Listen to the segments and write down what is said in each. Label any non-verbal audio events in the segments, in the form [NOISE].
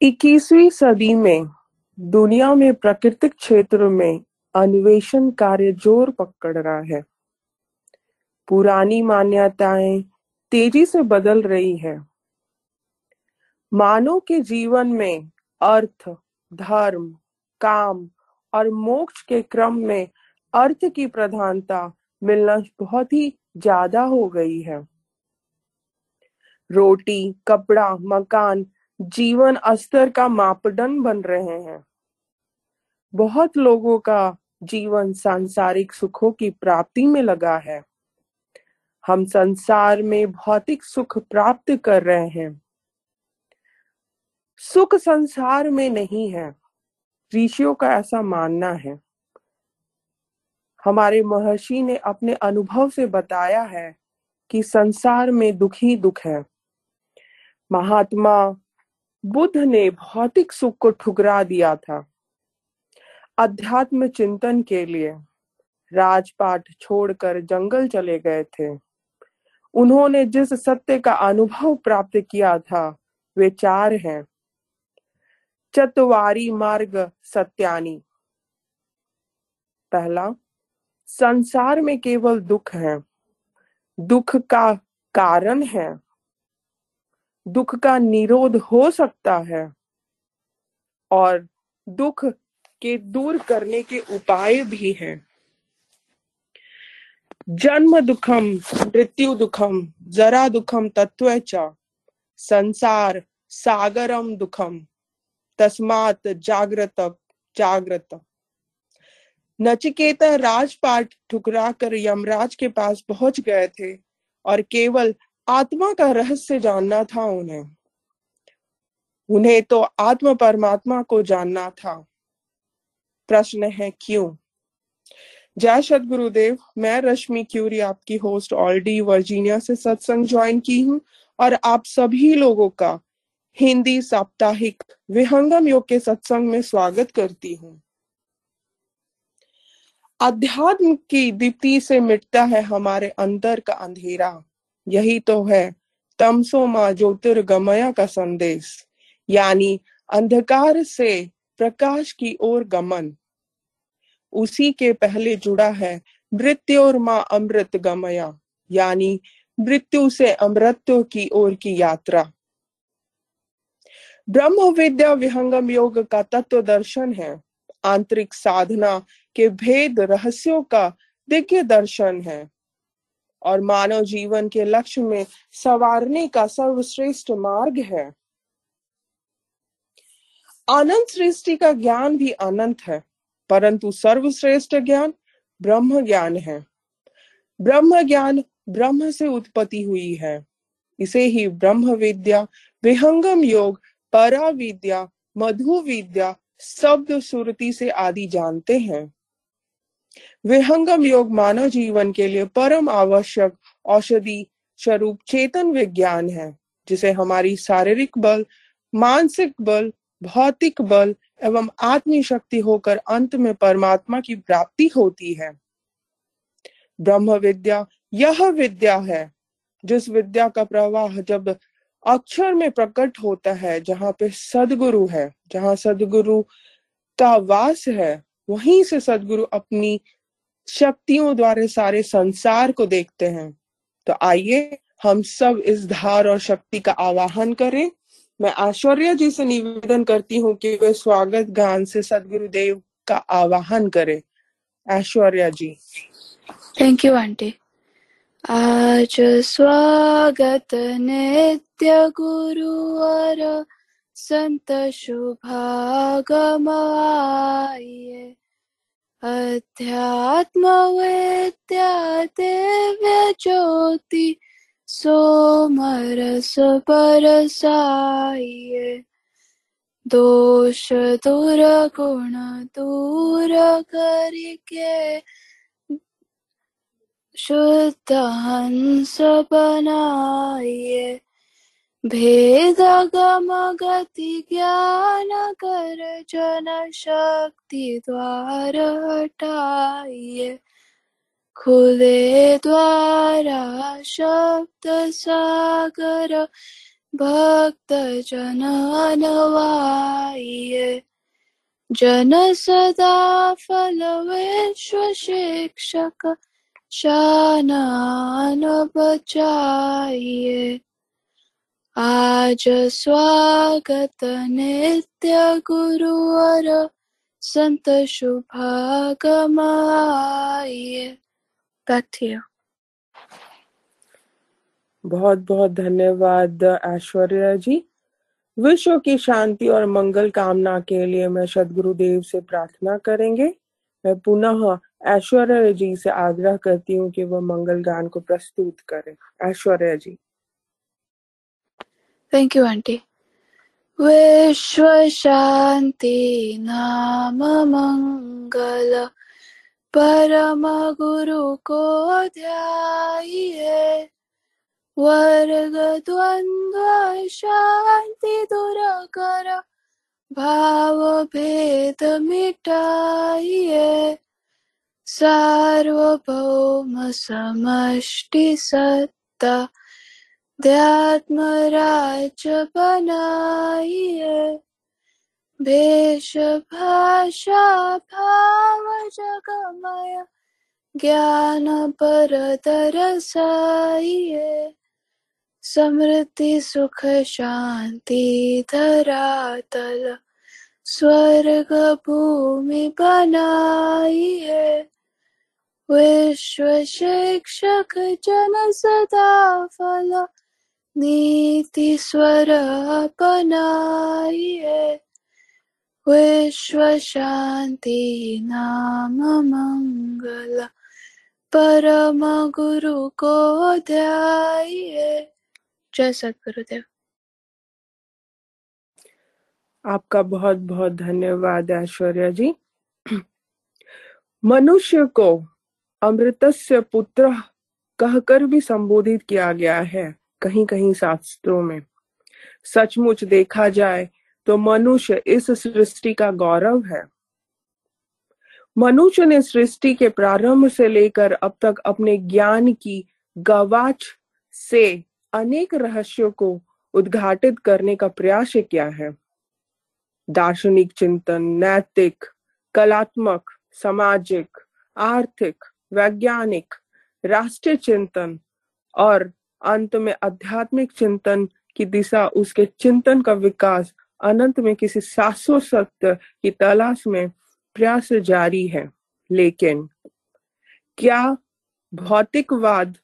इक्कीसवीं सदी में दुनिया में प्राकृतिक क्षेत्र में अन्वेषण कार्य ज़ोर पकड़ रहा है। पुरानी मान्यताएँ तेज़ी से बदल रही है। मानव के जीवन में अर्थ, धर्म, काम और मोक्ष के क्रम में अर्थ की प्रधानता मिलना बहुत ही ज़्यादा हो गई है। रोटी, कपड़ा, मकान जीवन स्तर का मापदंड बन रहे हैं। बहुत लोगों का जीवन सांसारिक सुखों की प्राप्ति में लगा है। हम संसार में भौतिक सुख प्राप्त कर रहे हैं। सुख संसार में नहीं है। ऋषियों का ऐसा मानना है। हमारे महर्षि ने अपने अनुभव से बताया है कि संसार में दुख दुख है। महात्मा बुद्ध ने भौतिक सुख को ठुकरा दिया था। अध्यात्म चिंतन के लिए राजपाट छोड़कर जंगल चले गए थे। उन्होंने जिस सत्य का अनुभव प्राप्त किया था, वे चार हैं। चतवारी मार्ग सत्यानी। पहला, संसार में केवल दुख है। दुख का कारण है। दुख का निरोध हो सकता है और दुख के दूर करने के उपाय भी हैं। जन्म दुखम, मृत्यु दुखम, जरा दुखम तत्व संसार सागरम दुखम, तस्मात जागृत जागृत नचिकेता राजपाट ठुकरा कर यमराज के पास पहुँच गए थे और केवल आत्मा का रहस्य जानना था उन्हें। उन्हें तो आत्म परमात्मा को जानना था। प्रश्न है क्यों? जय सत गुरुदेव मैं रश्मि क्यूरी, आपकी होस्ट ऑलडी, वर्जीनिया से सत्संग ज्वाइन की हूँ और आप सभी लोगों का हिंदी साप्ताहिक विहंगम योग के सत्संग में स्वागत करती हूँ। अध्यात्म की दीप्ति से मिटता है हमारे अंदर का अंधेरा। यही तो है। तमसो माँ ज्योतिर्गमया का संदेश। यानी अंधकार से प्रकाश की ओर गमन। उसी के पहले जुड़ा है मृत्यु और माँ अमृत गमया। यानी मृत्यु से अमृत्यु की ओर की यात्रा। ब्रह्म विद्या विहंगम योग का तत्व दर्शन है। आंतरिक साधना के भेद रहस्यों का दिव्य दर्शन है। और मानव जीवन के लक्ष्य में सवारने का सर्वश्रेष्ठ मार्ग है। अनंत सृष्टि का ज्ञान भी अनंत है, परंतु सर्वश्रेष्ठ ज्ञान ब्रह्म ज्ञान है। ब्रह्म ज्ञान ब्रह्म से उत्पत्ति हुई है। इसे ही ब्रह्म विद्या, विहंगम योग परा विद्या मधु विद्या शब्द सुरति से आदि जानते हैं। विहंगम योग मानव जीवन के लिए परम आवश्यक औषधि स्वरूप चेतन विज्ञान है, जिसे हमारी शारीरिक बल, मानसिक बल, भौतिक बल एवं आत्मी शक्ति होकर अंत में परमात्मा की प्राप्ति होती है। ब्रह्म विद्या यह विद्या है, जिस विद्या का प्रवाह जब अक्षर में प्रकट होता है, जहाँ पे सदगुरु है, जहाँ सदगुरु का वास है, वहीं से सदगुरु अपनी शक्तियों द्वारा सारे संसार को देखते हैं। तो आइए हम सब इस धार और शक्ति का आवाहन करें। मैं ऐश्वर्या जी से निवेदन करती हूँ कि वे स्वागत गान से सदगुरुदेव का आवाहन करें। Aishwarya ji. Thank you aunty आज स्वागत नित्य गुरुवर संत शुभागम आइए। अध्यात्म विद्या दिव्य ज्योति सोमरस परसाइए दोष दूर गुण दूर करके शुद्ध हंस बनाइए भेद गम गति ज्ञान कर जन शक्ति द्वार हटाइए। खुले द्वारा शब्द सागर भक्तजन अनवाये जन सदा फल विश्व शिक्षक शानान बचाइए। आज स्वागत नित्य गुरुवर संत शुभागमाइए बैक बहुत बहुत धन्यवाद ऐश्वर्या जी। विश्व की शांति और मंगल कामना के लिए मैं सदगुरुदेव से प्रार्थना करेंगे। मैं पुनः ऐश्वर्या जी से आग्रह करती हूँ कि वह मंगल गान को प्रस्तुत करें। Aishwarya ji. Thank you aunty विश्व शांति नाम मंगल परम गुरु को ध्याइए वर्ग द्वंद्व शांति दूर कर भाव भेद मिटाइए सार्वभौम समष्टि सत्ता ध्यात्म राज बनाइए। भेष भाषा भाव जगमय ज्ञान पर दरसाइए समृद्धि, सुख, शांति धरातल स्वर्ग, भूमि बनाई है विश्व शिक्षक जन सदा फल नीति स्वर अपनाई है विश्व शांति नाम मंगल परम गुरु को ध्याइए जय सतगुरुदेव आपका बहुत बहुत धन्यवाद ऐश्वर्या जी। मनुष्य को अमृतस्य पुत्र कहकर भी संबोधित किया गया है। कहीं कहीं शास्त्रों में। सचमुच देखा जाए तो मनुष्य इस सृष्टि का गौरव है। मनुष्य ने सृष्टि के प्रारंभ से लेकर अब तक अपने ज्ञान की गवाच से अनेक रहस्यों को उद्घाटित करने का प्रयास किया है। दार्शनिक चिंतन, नैतिक, कलात्मक, सामाजिक, आर्थिक, वैज्ञानिक, राष्ट्रीय चिंतन और अंत में आध्यात्मिक चिंतन की दिशा, उसके चिंतन का विकास अनंत में किसी शाश्वत सत्य की तलाश में प्रयास जारी है। लेकिन क्या भौतिकवाद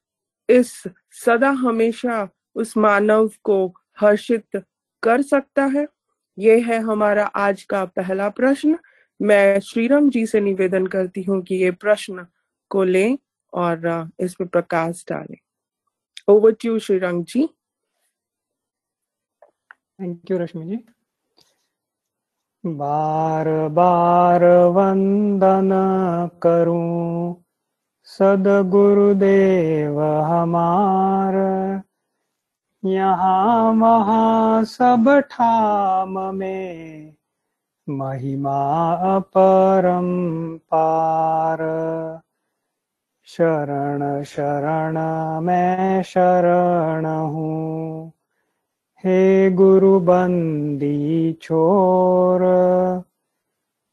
इस सदा हमेशा उस मानव को हर्षित कर सकता है? ये है हमारा आज का पहला प्रश्न। मैं श्रीराम जी से निवेदन करती हूँ कि ये प्रश्न को लें और इस पे प्रकाश डालें। Over to Shrirang ji thank you Rashmi ji बार बार वंदन करूँ सदगुरुदेव हमार। यहाँ वहाँ सब ठाम में महिमा अपरम पार शरण शरण मैं शरण हूँ। हे गुरु बंदी छोर,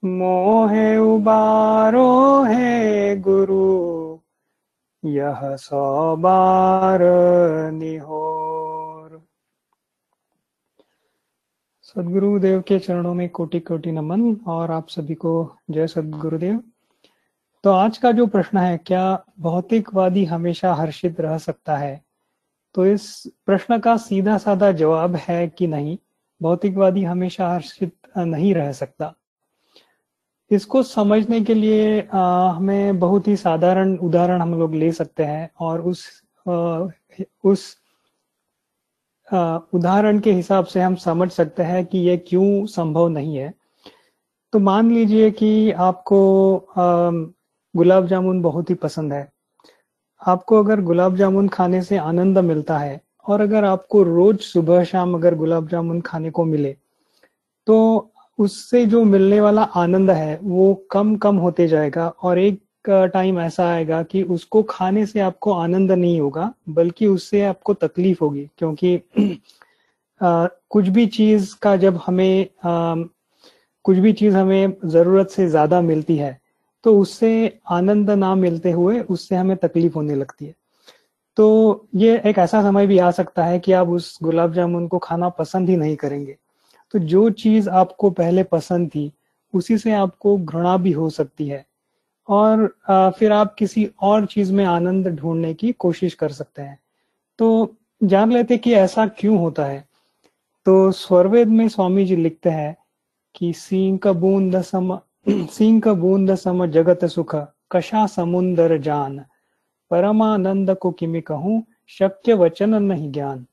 मोहे उबारो हे गुरु, यह सौ बार निहोर। सदगुरुदेव के चरणों में कोटि कोटि नमन, और आप सभी को जय सदगुरुदेव। तो आज का जो प्रश्न है क्या भौतिकवादी हमेशा हर्षित रह सकता है? तो इस प्रश्न का सीधा साधा जवाब है कि नहीं भौतिकवादी हमेशा हर्षित नहीं रह सकता। इसको समझने के लिए आ, हमें बहुत ही साधारण उदाहरण हम लोग ले सकते हैं और उस आ, उस उदाहरण के हिसाब से हम समझ सकते हैं कि ये क्यों संभव नहीं है। तो मान लीजिए कि आपको गुलाब जामुन बहुत ही पसंद है। आपको अगर गुलाब जामुन खाने से आनंद मिलता है और अगर आपको रोज सुबह शाम अगर गुलाब जामुन खाने को मिले तो उससे जो मिलने वाला आनंद है वो कम कम होते जाएगा और एक टाइम ऐसा आएगा कि उसको खाने से आपको आनंद नहीं होगा बल्कि उससे आपको तकलीफ़ होगी। क्योंकि [CLEARS THROAT] आ, कुछ भी चीज़ का जब हमें आ, कुछ भी चीज़ हमें ज़रूरत से ज़्यादा मिलती है तो उससे आनंद ना मिलते हुए उससे हमें तकलीफ़ होने लगती है। तो ये एक ऐसा समय भी आ सकता है कि आप उस गुलाब जामुन को खाना पसंद ही नहीं करेंगे। तो जो चीज़ आपको पहले पसंद थी, उसी से आपको घृणा भी हो सकती है। और फिर आप किसी और चीज़ में आनंद ढूँढने की कोशिश कर सकते हैं। तो जान लेते कि ऐसा क्यों होता है। तो स्वरवेद में स्वामी जी लिखते हैं कि सिंह का बूंद सम [CLEARS THROAT] सिंह बूंद सम जगत सुख कशा समुंदर जान परमानंद को किमी कहूँ शक्य वचन नहीं ज्ञान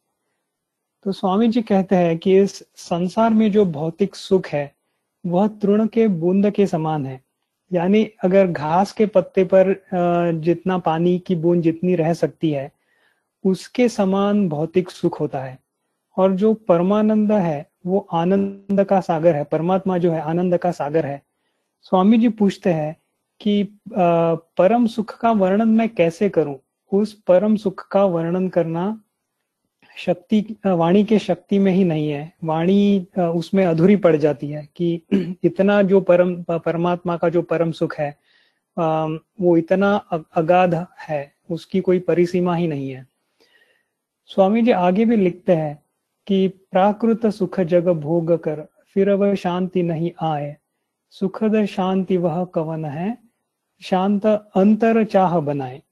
तो स्वामी जी कहते हैं कि इस संसार में जो भौतिक सुख है, वह तृण के बूंद के समान है। यानी अगर घास के पत्ते पर जितना पानी की बूंद जितनी रह सकती है, उसके समान भौतिक सुख होता है। और जो परमानंद है, वो आनंद का सागर है। परमात्मा जो है, आनंद का सागर है। स्वामी जी पूछते हैं कि परम सुख का वर्णन मैं कैसे करूँ? उस परम सुख का वर्णन करना शक्ति वाणी के शक्ति में ही नहीं है। वाणी उसमें अधूरी पड़ जाती है कि [CLEARS THROAT] इतना जो परम, परमात्मा का जो परम सुख है वो इतना अगाध है, उसकी कोई परिसीमा ही नहीं है। स्वामी जी आगे भी लिखते हैं कि, प्राकृत सुख जग भोग कर, फिर वह शांति नहीं आए। सुखद शांति वह कवन है? शांत अंतर चाह बनाए।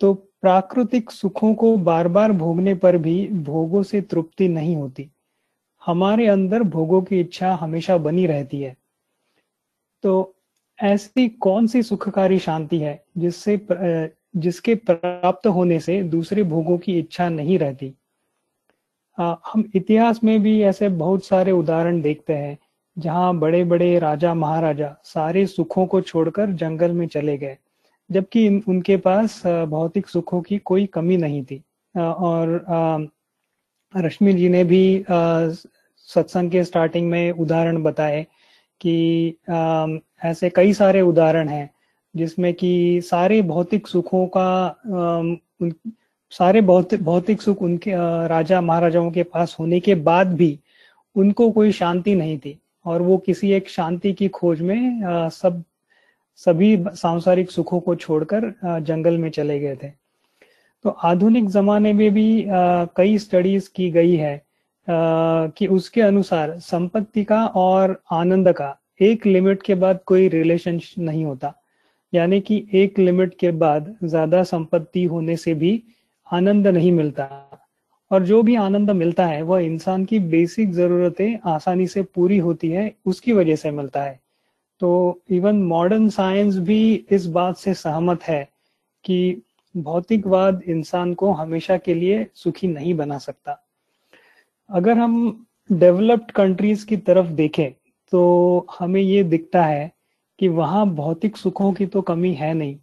तो प्राकृतिक सुखों को बार बार भोगने पर भी भोगों से तृप्ति नहीं होती। हमारे अंदर भोगों की इच्छा हमेशा बनी रहती है। तो ऐसी कौन सी सुखकारी शांति है जिससे जिसके प्राप्त होने से दूसरे भोगों की इच्छा नहीं रहती? आ, हम इतिहास में भी ऐसे बहुत सारे उदाहरण देखते हैं। जहाँ बड़े बड़े राजा महाराजा सारे सुखों को छोड़कर जंगल में चले गए, जबकि उनके पास भौतिक सुखों की कोई कमी नहीं थी। और रश्मि जी ने भी सत्संग के स्टार्टिंग में उदाहरण बताए कि ऐसे कई सारे उदाहरण हैं, जिसमें कि सारे भौतिक सुखों का सारे भौतिक भौतिक सुख उनके राजा महाराजाओं के पास होने के बाद भी उनको कोई शांति नहीं थी। और वो किसी एक शांति की खोज में सब, सभी सांसारिक सुखों को छोड़कर जंगल में चले गए थे। तो आधुनिक जमाने में भी कई स्टडीज़ की गई है कि उसके अनुसार संपत्ति का और आनंद का एक लिमिट के बाद कोई रिलेशन नहीं होता। यानी कि एक लिमिट के बाद ज़्यादा संपत्ति होने से भी आनंद नहीं मिलता। और जो भी आनंद मिलता है, वह इंसान की बेसिक जरूरतें आसानी से पूरी होती है, उसकी वजह से मिलता है। तो इवन मॉडर्न साइंस भी इस बात से सहमत है कि भौतिकवाद इंसान को हमेशा के लिए सुखी नहीं बना सकता। अगर हम डेवलप्ड कंट्रीज़ की तरफ़ देखें तो हमें ये दिखता है कि वहाँ भौतिक सुखों की तो कमी है नहीं।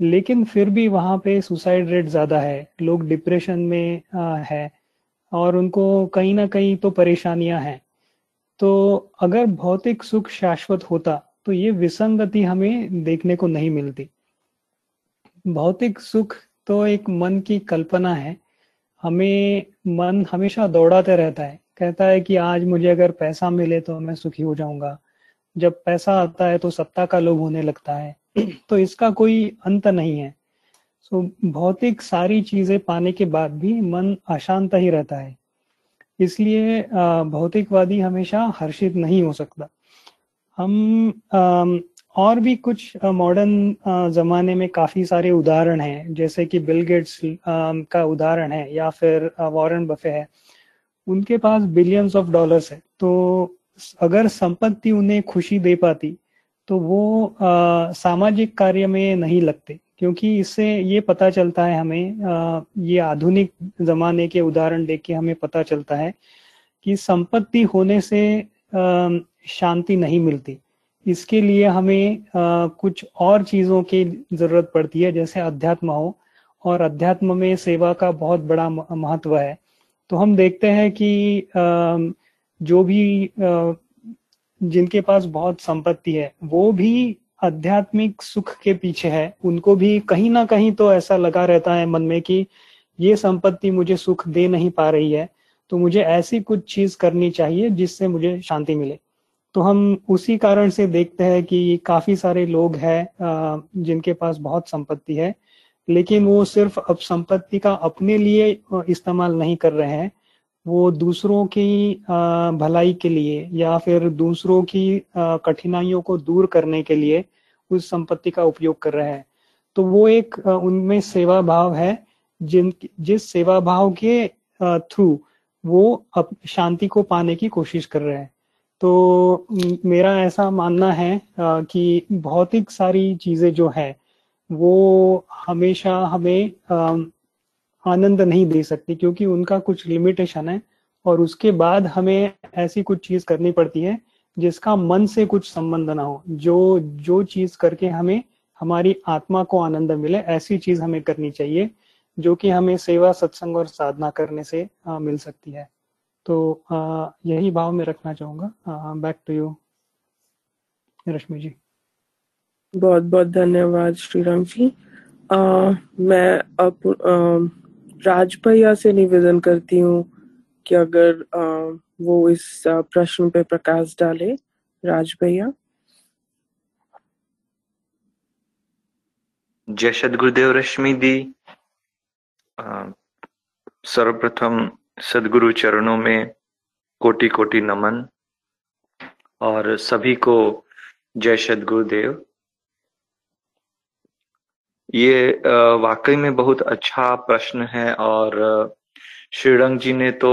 लेकिन फिर भी वहाँ पे सुसाइड रेट ज़्यादा है। लोग डिप्रेशन में आ, है और उनको कहीं ना कहीं तो परेशानियाँ हैं। तो अगर भौतिक सुख शाश्वत होता तो ये विसंगति हमें देखने को नहीं मिलती। भौतिक सुख तो एक मन की कल्पना है। हमें मन हमेशा दौड़ाते रहता है। कहता है कि आज मुझे अगर पैसा मिले तो मैं सुखी हो जाऊँगा। जब पैसा आता है तो सत्ता का लोभ होने लगता है। तो इसका कोई अंत नहीं है। सो भौतिक सारी चीज़ें पाने के बाद भी मन अशांत ही रहता है। इसलिए भौतिकवादी हमेशा हर्षित नहीं हो सकता। हम और भी कुछ मॉडर्न जमाने में काफ़ी सारे उदाहरण हैं। जैसे कि बिल गेट्स का उदाहरण है, या फिर वॉरेन बफे है। उनके पास बिलियंस ऑफ़ डॉलर्स है। तो अगर संपत्ति उन्हें खुशी दे पाती तो वो सामाजिक कार्य में नहीं लगते क्योंकि इससे ये पता चलता है हमें आ, ये आधुनिक जमाने के उदाहरण देख के हमें पता चलता है कि संपत्ति होने से शांति नहीं मिलती। इसके लिए हमें आ, कुछ और चीज़ों की ज़रूरत पड़ती है जैसे अध्यात्म हो और अध्यात्म में सेवा का बहुत बड़ा महत्व है। तो हम देखते हैं कि आ, जो भी जिनके पास बहुत संपत्ति है, वो भी आध्यात्मिक सुख के पीछे है। उनको भी कहीं ना कहीं तो ऐसा लगा रहता है मन में कि ये संपत्ति मुझे सुख दे नहीं पा रही है तो मुझे ऐसी कुछ चीज़ करनी चाहिए जिससे मुझे शांति मिले। तो हम उसी कारण से देखते हैं कि काफ़ी सारे लोग हैं जिनके पास बहुत संपत्ति है, लेकिन वो सिर्फ़ अब संपत्ति का अपने लिए इस्तेमाल नहीं कर रहे हैं। वो दूसरों की भलाई के लिए या फिर दूसरों की कठिनाइयों को दूर करने के लिए उस संपत्ति का उपयोग कर रहे हैं। तो वो एक उनमें सेवा भाव है, जिन, जिस सेवा भाव के थ्रू वो शांति को पाने की कोशिश कर रहे हैं। तो मेरा ऐसा मानना है कि भौतिक सारी चीज़ें जो है, वो हमेशा हमें आनंद नहीं दे सकती क्योंकि उनका कुछ लिमिटेशन है और उसके बाद हमें ऐसी कुछ चीज़ करनी पड़ती है जिसका मन से कुछ संबंध ना हो। जो जो चीज़ करके हमें हमारी आत्मा को आनंद मिले ऐसी चीज़ हमें करनी चाहिए जो कि हमें सेवा सत्संग और साधना करने से आ, मिल सकती है। तो आ, यही भाव में रखना चाहूँगा। Back to you Rashmi ji. बहुत बहुत धन्यवाद श्री राम जी। आ, मैं अब राज भैया से निवेदन करती हूँ कि अगर आ, वो इस प्रश्न पे प्रकाश डाले राज भैया। जय सदगुरुदेव रश्मि दी। सर्वप्रथम सदगुरु चरणों में कोटि कोटि नमन। और सभी को जय सदगुरुदेव। ये वाकई में बहुत अच्छा प्रश्न है और श्रीरंग जी ने तो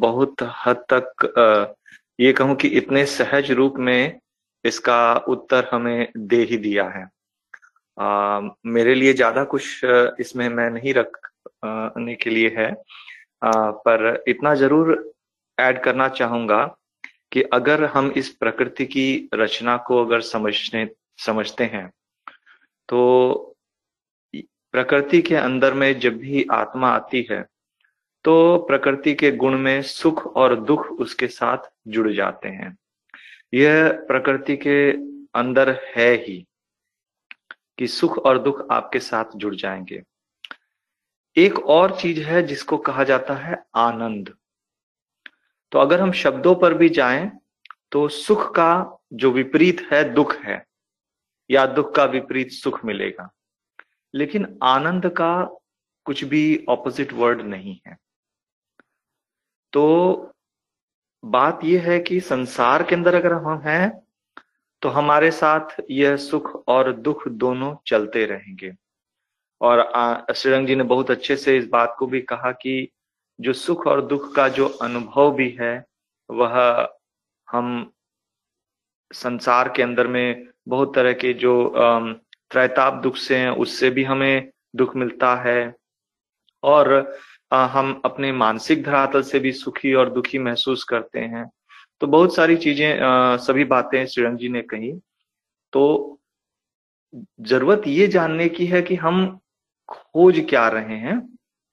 बहुत हद तक ये कहूँ कि इतने सहज रूप में इसका उत्तर हमें दे ही दिया है। आ, मेरे लिए ज़्यादा कुछ इसमें मैं नहीं रखने के लिए है। आ, पर इतना ज़रूर ऐड करना चाहूँगा कि अगर हम इस प्रकृति की रचना को अगर समझने समझते हैं तो प्रकृति के अंदर में जब भी आत्मा आती है तो प्रकृति के गुण में सुख और दुख उसके साथ जुड़ जाते हैं। यह प्रकृति के अंदर है ही कि सुख और दुख आपके साथ जुड़ जाएँगे। एक और चीज़ है जिसको कहा जाता है आनंद। तो अगर हम शब्दों पर भी जाएँ तो सुख का जो विपरीत है, दुख है, या दुख का विपरीत सुख मिलेगा। लेकिन आनंद का कुछ भी ऑपोजिट वर्ड नहीं है। तो बात यह है कि संसार के अंदर अगर हम हैं तो हमारे साथ यह सुख और दुख दोनों चलते रहेंगे। और श्रीरंग जी ने बहुत अच्छे से इस बात को भी कहा कि जो सुख और दुख का जो अनुभव भी है, वह हम संसार के अंदर में बहुत तरह के जो त्रैताप दुख से हैं, उससे भी हमें दुख मिलता है। और हम अपने मानसिक धरातल से भी सुखी और दुखी महसूस करते हैं। तो बहुत सारी चीज़ें सभी बातें श्रीरंग जी ने कही। तो ज़रूरत ये जानने की है कि हम खोज क्या रहे हैं।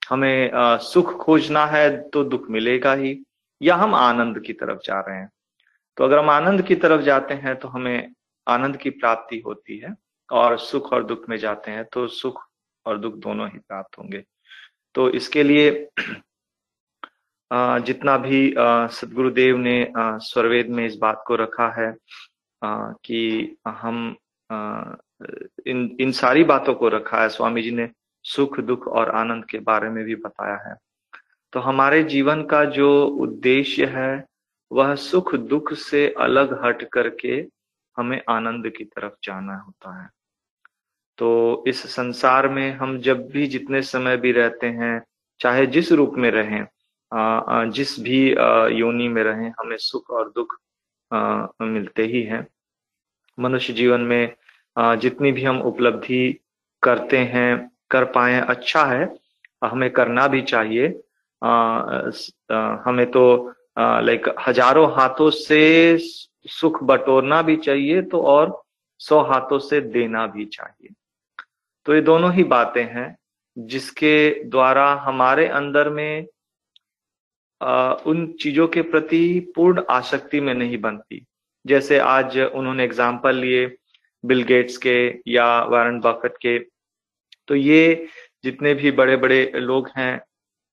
हमें सुख खोजना है तो दुख मिलेगा ही, या हम आनंद की तरफ़ जा रहे हैं। तो अगर हम आनंद की तरफ़ जाते हैं तो हमें आनंद की प्राप्ति होती है। और सुख और दुख में जाते हैं तो सुख और दुख दोनों ही प्राप्त होंगे। तो इसके लिए जितना भी सदगुरुदेव ने स्वरवेद में इस बात को रखा है कि हम इन इन सारी बातों को रखा है, स्वामी जी ने सुख, दुख और आनंद के बारे में भी बताया है। तो हमारे जीवन का जो उद्देश्य है, वह सुख, दुख से अलग हट करके हमें आनंद की तरफ़ जाना होता है। तो इस संसार में हम जब भी जितने समय भी रहते हैं, चाहे जिस रूप में रहें जिस भी योनि में रहें, हमें सुख और दुख मिलते ही हैं। मनुष्य जीवन में जितनी भी हम उपलब्धि करते हैं, कर पाए अच्छा है, हमें करना भी चाहिए। हमें तो लाइक हज़ारों हाथों से सुख बटोरना भी चाहिए तो और सौ हाथों से देना भी चाहिए। तो ये दोनों ही बातें हैं जिसके द्वारा हमारे अंदर में आ, उन चीज़ों के प्रति पूर्ण आसक्ति में नहीं बनती। जैसे आज उन्होंने एग्ज़ाम्पल लिए बिल गेट्स के या वारन बफेट के। तो ये जितने भी बड़े बड़े लोग हैं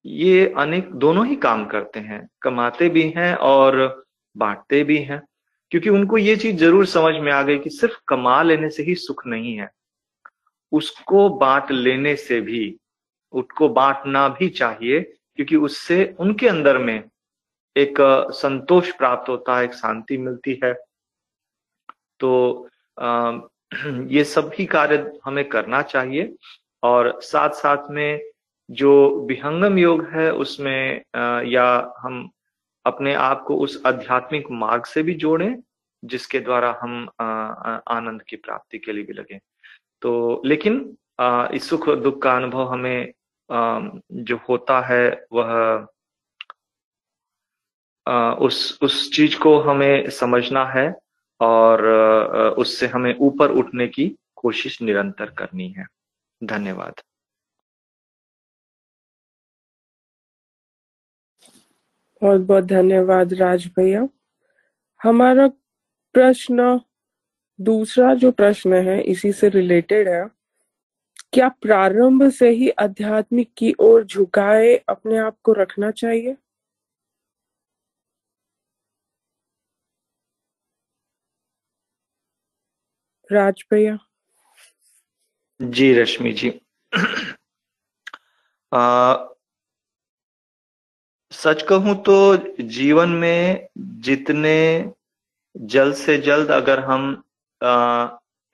ये अनेक दोनों ही काम करते हैं कमाते भी हैं और बांटते भी हैं। क्योंकि उनको ये चीज़ ज़रूर समझ में आ गई कि सिर्फ़ कमा लेने से ही सुख नहीं है। उसको बांट लेने से भी उसको बांटना भी चाहिए क्योंकि उससे उनके अंदर में एक संतोष प्राप्त होता है एक शांति मिलती है। तो आ, [CLEARS THROAT] ये सभी कार्य हमें करना चाहिए और साथ साथ में जो विहंगम योग है उसमें या हम अपने आप को उस आध्यात्मिक मार्ग से भी जोड़ें, जिसके द्वारा हम आनंद की प्राप्ति के लिए भी लगे। तो लेकिन इस सुख दुख का अनुभव हमें जो होता है वह उस उस चीज़ को हमें समझना है और उससे हमें ऊपर उठने की कोशिश निरंतर करनी है। धन्यवाद। बहुत बहुत धन्यवाद राज भैया। हमारा प्रश्न दूसरा जो प्रश्न है इसी से रिलेटेड है। क्या प्रारंभ से ही आध्यात्मिक की ओर झुकाए अपने आप को रखना चाहिए? राज भैया। जी रश्मि जी। [CLEARS THROAT] आ, सच कहूँ तो जीवन में जितने जल्द से जल्द अगर हम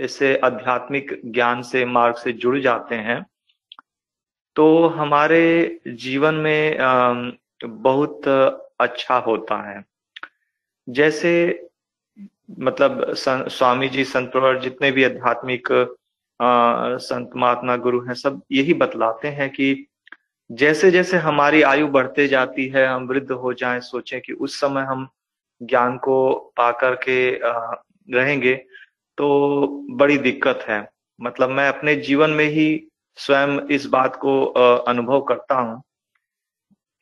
इसे आध्यात्मिक ज्ञान से, मार्ग से जुड़ जाते हैं तो हमारे जीवन में बहुत अच्छा होता है। जैसे मतलब स्वामी जी संत जितने भी आध्यात्मिक संत महात्मा गुरु हैं, सब यही बतलाते हैं कि जैसे जैसे हमारी आयु बढ़ते जाती है, हम वृद्ध हो जाएँ, सोचें कि उस समय हम ज्ञान को पा करके रहेंगे तो बड़ी दिक्कत है। मतलब मैं अपने जीवन में ही स्वयं इस बात को अनुभव करता हूँ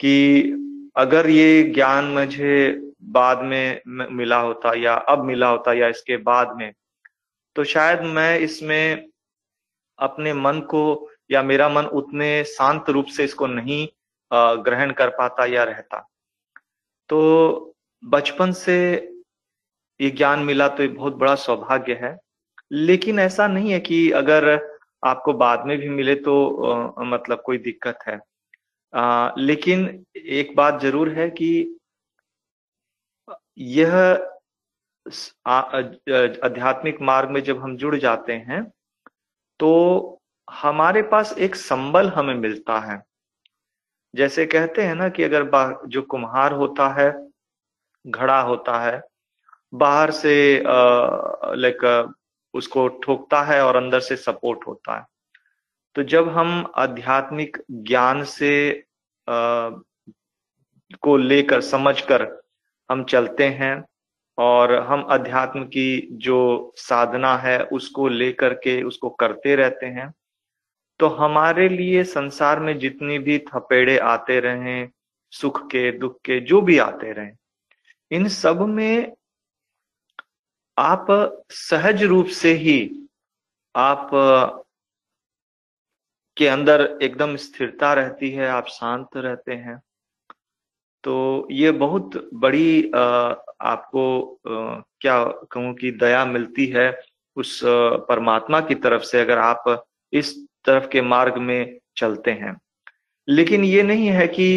कि अगर ये ज्ञान मुझे बाद में, मिला होता या अब मिला होता या इसके बाद में तो शायद मैं इसमें अपने मन को या मेरा मन उतने शांत रूप से इसको नहीं ग्रहण कर पाता या रहता। तो बचपन से ये ज्ञान मिला तो ये बहुत बड़ा सौभाग्य है। लेकिन ऐसा नहीं है कि अगर आपको बाद में भी मिले तो आ, मतलब कोई दिक्कत है। आ, लेकिन एक बात ज़रूर है कि यह आध्यात्मिक मार्ग में जब हम जुड़ जाते हैं तो हमारे पास एक संबल हमें मिलता है। जैसे कहते हैं ना कि अगर जो कुम्हार होता है घड़ा होता है बाहर से लाइक उसको ठोकता है और अंदर से सपोर्ट होता है। तो जब हम आध्यात्मिक ज्ञान से आ, को लेकर समझकर हम चलते हैं और हम अध्यात्म की जो साधना है उसको लेकर के उसको करते रहते हैं तो हमारे लिए संसार में जितनी भी थपेड़े आते रहे, सुख के, दुख के, जो भी आते रहे, इन सब में आप सहज रूप से ही आप, के अंदर एकदम स्थिरता रहती है, आप शांत रहते हैं। तो ये बहुत बड़ी आपको क्या कहूँ कि दया मिलती है उस परमात्मा की तरफ़ से। अगर आप इस तरफ़ के मार्ग में चलते हैं। लेकिन ये नहीं है कि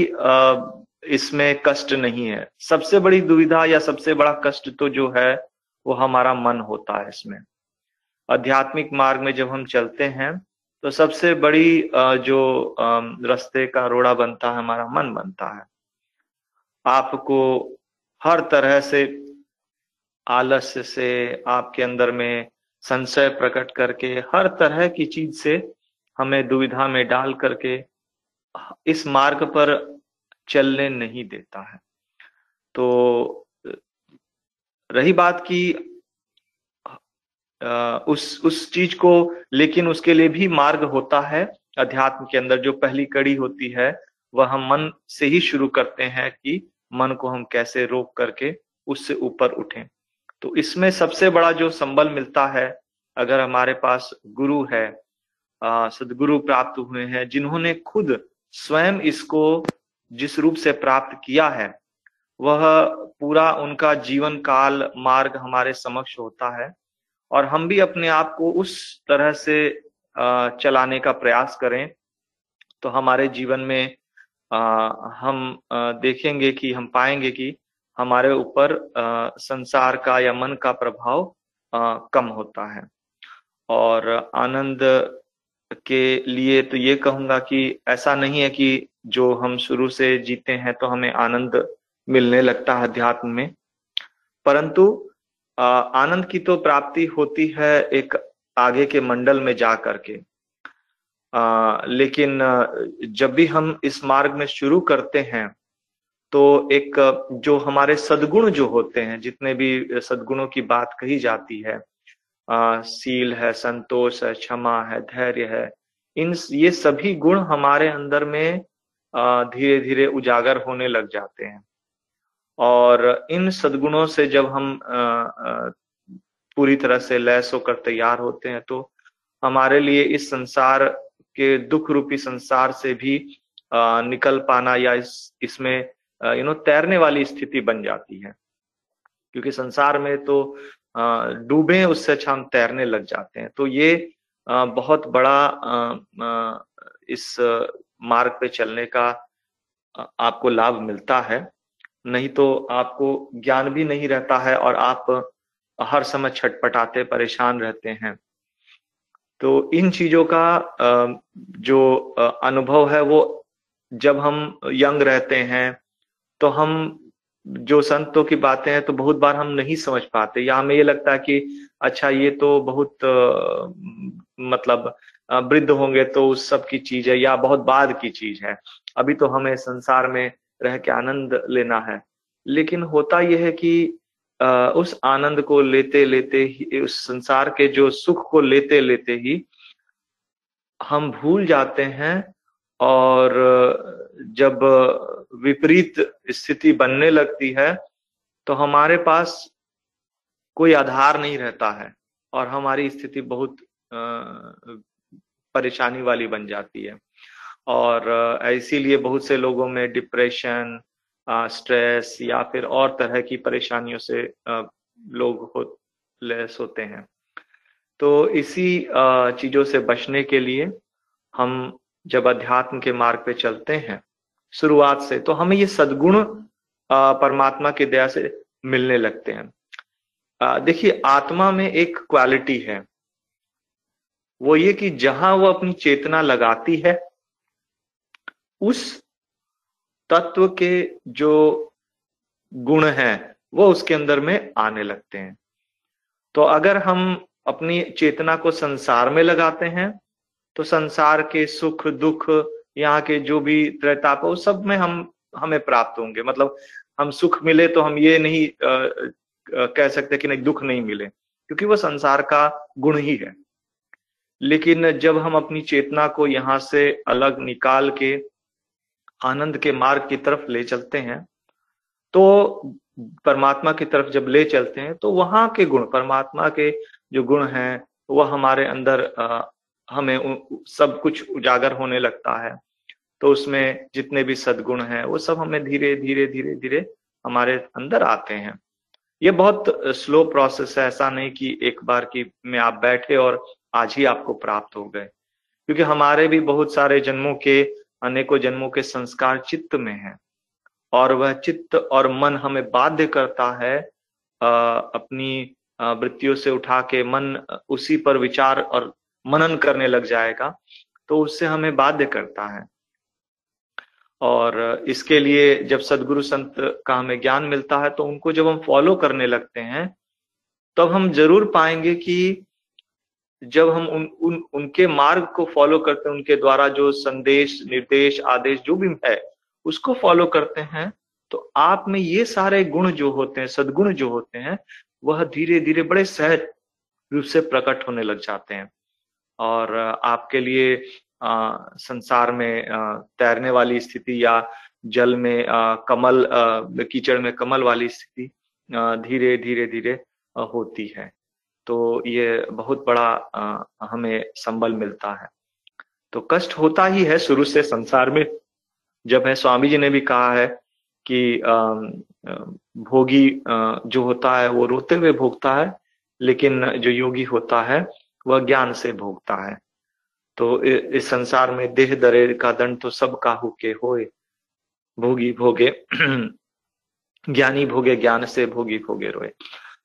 इसमें कष्ट नहीं है। सबसे बड़ी दुविधा या सबसे बड़ा कष्ट तो जो है, वो हमारा मन होता है इसमें। आध्यात्मिक मार्ग में जब हम चलते हैं तो सबसे बड़ी जो रास्ते का रोड़ा बनता है, हमारा मन बनता है। आपको हर तरह से, आलस्य से, आपके अंदर में संशय प्रकट करके, हर तरह की चीज़ से हमें दुविधा में डाल करके इस मार्ग पर चलने नहीं देता है। तो रही बात की उस उस चीज़ को लेकिन उसके लिए भी मार्ग होता है अध्यात्म के अंदर। जो पहली कड़ी होती है, वह हम मन से ही शुरू करते हैं कि मन को हम कैसे रोक करके उससे ऊपर उठें। तो इसमें सबसे बड़ा जो संबल मिलता है, अगर हमारे पास गुरु है सदगुरु प्राप्त हुए हैं, जिन्होंने खुद स्वयं इसको जिस रूप से प्राप्त किया है, वह पूरा उनका जीवन काल मार्ग हमारे समक्ष होता है, और हम भी अपने आप को उस तरह से चलाने का प्रयास करें तो हमारे जीवन में हम देखेंगे कि, हम पाएँगे कि हमारे ऊपर संसार का या मन का प्रभाव कम होता है। और आनंद के लिए तो ये कहूँगा कि ऐसा नहीं है कि जो हम शुरू से जीते हैं तो हमें आनंद मिलने लगता है अध्यात्म में। परंतु आनंद की तो प्राप्ति होती है एक आगे के मंडल में जा करके। आ, लेकिन जब भी हम इस मार्ग में शुरू करते हैं तो एक जो हमारे सदगुण जो होते हैं जितने भी सदगुणों की बात कही जाती है सील है, संतोष है, क्षमा है, धैर्य है। इन ये सभी गुण हमारे अंदर में धीरे धीरे उजागर होने लग जाते हैं। और इन सदगुणों से जब हम पूरी तरह से लैस होकर तैयार होते हैं तो हमारे लिए इस संसार के दुख रूपी संसार से भी निकल पाना या इस, इसमें यू नो तैरने वाली स्थिति बन जाती है। क्योंकि संसार में तो डूबे, उससे अच्छा हम तैरने लग जाते हैं। तो ये बहुत बड़ा इस मार्ग पे चलने का आपको लाभ मिलता है। नहीं तो आपको ज्ञान भी नहीं रहता है और आप हर समय छटपटाते, परेशान रहते हैं। तो इन चीज़ों का जो अनुभव है वो, जब हम यंग रहते हैं तो हम जो संतों की बातें हैं तो बहुत बार हम नहीं समझ पाते। या हमें ये लगता है कि अच्छा ये तो बहुत मतलब वृद्ध होंगे तो उस सब की चीज़ है या बहुत बाद की चीज़ है। अभी तो हमें संसार में रह के आनंद लेना है। लेकिन होता यह है कि उस आनंद को लेते लेते ही, उस संसार के जो सुख को लेते लेते ही हम भूल जाते हैं और जब विपरीत स्थिति बनने लगती है तो हमारे पास कोई आधार नहीं रहता है और हमारी स्थिति बहुत परेशानी वाली बन जाती है। और इसीलिए बहुत से लोगों में डिप्रेशन स्ट्रेस या फिर और तरह की परेशानियों से लोग हो, लेस होते हैं। तो इसी चीज़ों से बचने के लिए हम जब अध्यात्म के मार्ग पे चलते हैं, शुरुआत से तो हमें ये सदगुण परमात्मा की दया से मिलने लगते हैं। देखिए, आत्मा में एक क्वालिटी है। वो ये कि जहाँ वो अपनी चेतना लगाती है, उस तत्व के जो गुण हैं, वो उसके अंदर में आने लगते हैं। तो अगर हम अपनी चेतना को संसार में लगाते हैं तो संसार के सुख दुख यहाँ के जो भी त्रैताप है वो सब में हम हमें प्राप्त होंगे। मतलब हम सुख मिले तो हम ये नहीं आ, आ, कह सकते कि नहीं दुख नहीं मिले क्योंकि वो संसार का गुण ही है। लेकिन जब हम अपनी चेतना को यहाँ से अलग निकाल के आनंद के मार्ग की तरफ़ ले चलते हैं तो परमात्मा की तरफ़ जब ले चलते हैं तो वहाँ के गुण परमात्मा के जो गुण हैं वह हमारे अंदर हमें सब कुछ उजागर होने लगता है। तो उसमें जितने भी सदगुण हैं, वो सब हमें धीरे धीरे धीरे धीरे हमारे अंदर आते हैं। ये बहुत स्लो प्रोसेस है, ऐसा नहीं कि एक बार की में आप बैठे और आज ही आपको प्राप्त हो गए। क्योंकि हमारे भी बहुत सारे जन्मों के, अनेकों जन्मों के संस्कार चित्त में है। और वह चित्त और मन हमें बाध्य करता है अपनी वृत्तियों से उठा के मन उसी पर विचार और मनन करने लग जाएगा तो उससे हमें बाध्य करता है। और इसके लिए जब सदगुरु संत का हमें ज्ञान मिलता है तो उनको जब हम फॉलो करने लगते हैं तब तो हम ज़रूर पाएँगे कि जब हम उन, उन उनके मार्ग को फॉलो करते हैं उनके द्वारा जो संदेश निर्देश आदेश जो भी है उसको फॉलो करते हैं तो आप में ये सारे गुण जो होते हैं सदगुण जो होते हैं वह धीरे धीरे बड़े सहज रूप से प्रकट होने लग जाते हैं। और आपके लिए संसार में तैरने वाली स्थिति या जल में कमल कीचड़ में कमल वाली स्थिति धीरे धीरे धीरे होती है। तो ये बहुत बड़ा हमें संबल मिलता है। तो कष्ट होता ही है शुरू से संसार में। जब है, स्वामी जी ने भी कहा है कि भोगी जो होता है वो रोते हुए भोगता है, लेकिन जो योगी होता है वह ज्ञान से भोगता है। तो इस संसार में देह दरे का दंड तो सब काहू के होए। भोगी भोगे, [CLEARS THROAT] ज्ञानी भोगे, ज्ञान से भोगी भोगे रोए।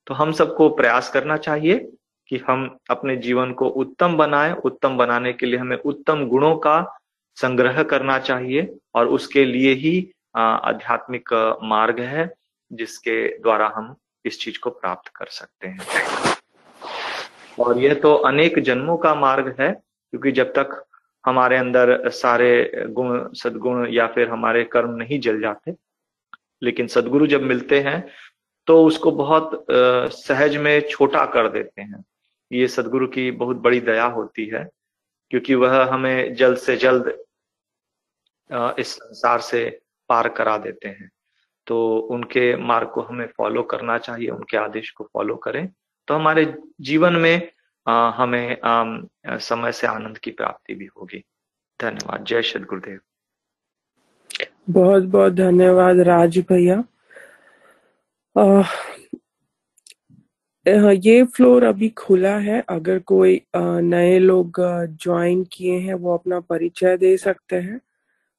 तो हम सबको प्रयास करना चाहिए कि हम अपने जीवन को उत्तम बनाए। उत्तम बनाने के लिए हमें उत्तम गुणों का संग्रह करना चाहिए और उसके लिए ही आध्यात्मिक मार्ग है जिसके द्वारा हम इस चीज़ को प्राप्त कर सकते हैं। और यह तो अनेक जन्मों का मार्ग है, क्योंकि जब तक हमारे अंदर सारे गुण, सदगुण या फिर हमारे कर्म नहीं जल जाते, लेकिन सदगुरु जब मिलते हैं तो उसको बहुत सहज में छोटा कर देते हैं। ये सदगुरु की बहुत बड़ी दया होती है, क्योंकि वह हमें जल्द से जल्द इस संसार से पार करा देते हैं। तो उनके मार्ग को हमें फॉलो करना चाहिए, उनके आदेश को फॉलो करें। तो हमारे जीवन में आ, हमें आ, समय से आनंद की प्राप्ति भी होगी। धन्यवाद। जय श्री गुरुदेव। बहुत बहुत धन्यवाद राज भैया। ये फ्लोर अभी खुला है। अगर कोई नए लोग ज्वाइन किए हैं वो अपना परिचय दे सकते हैं।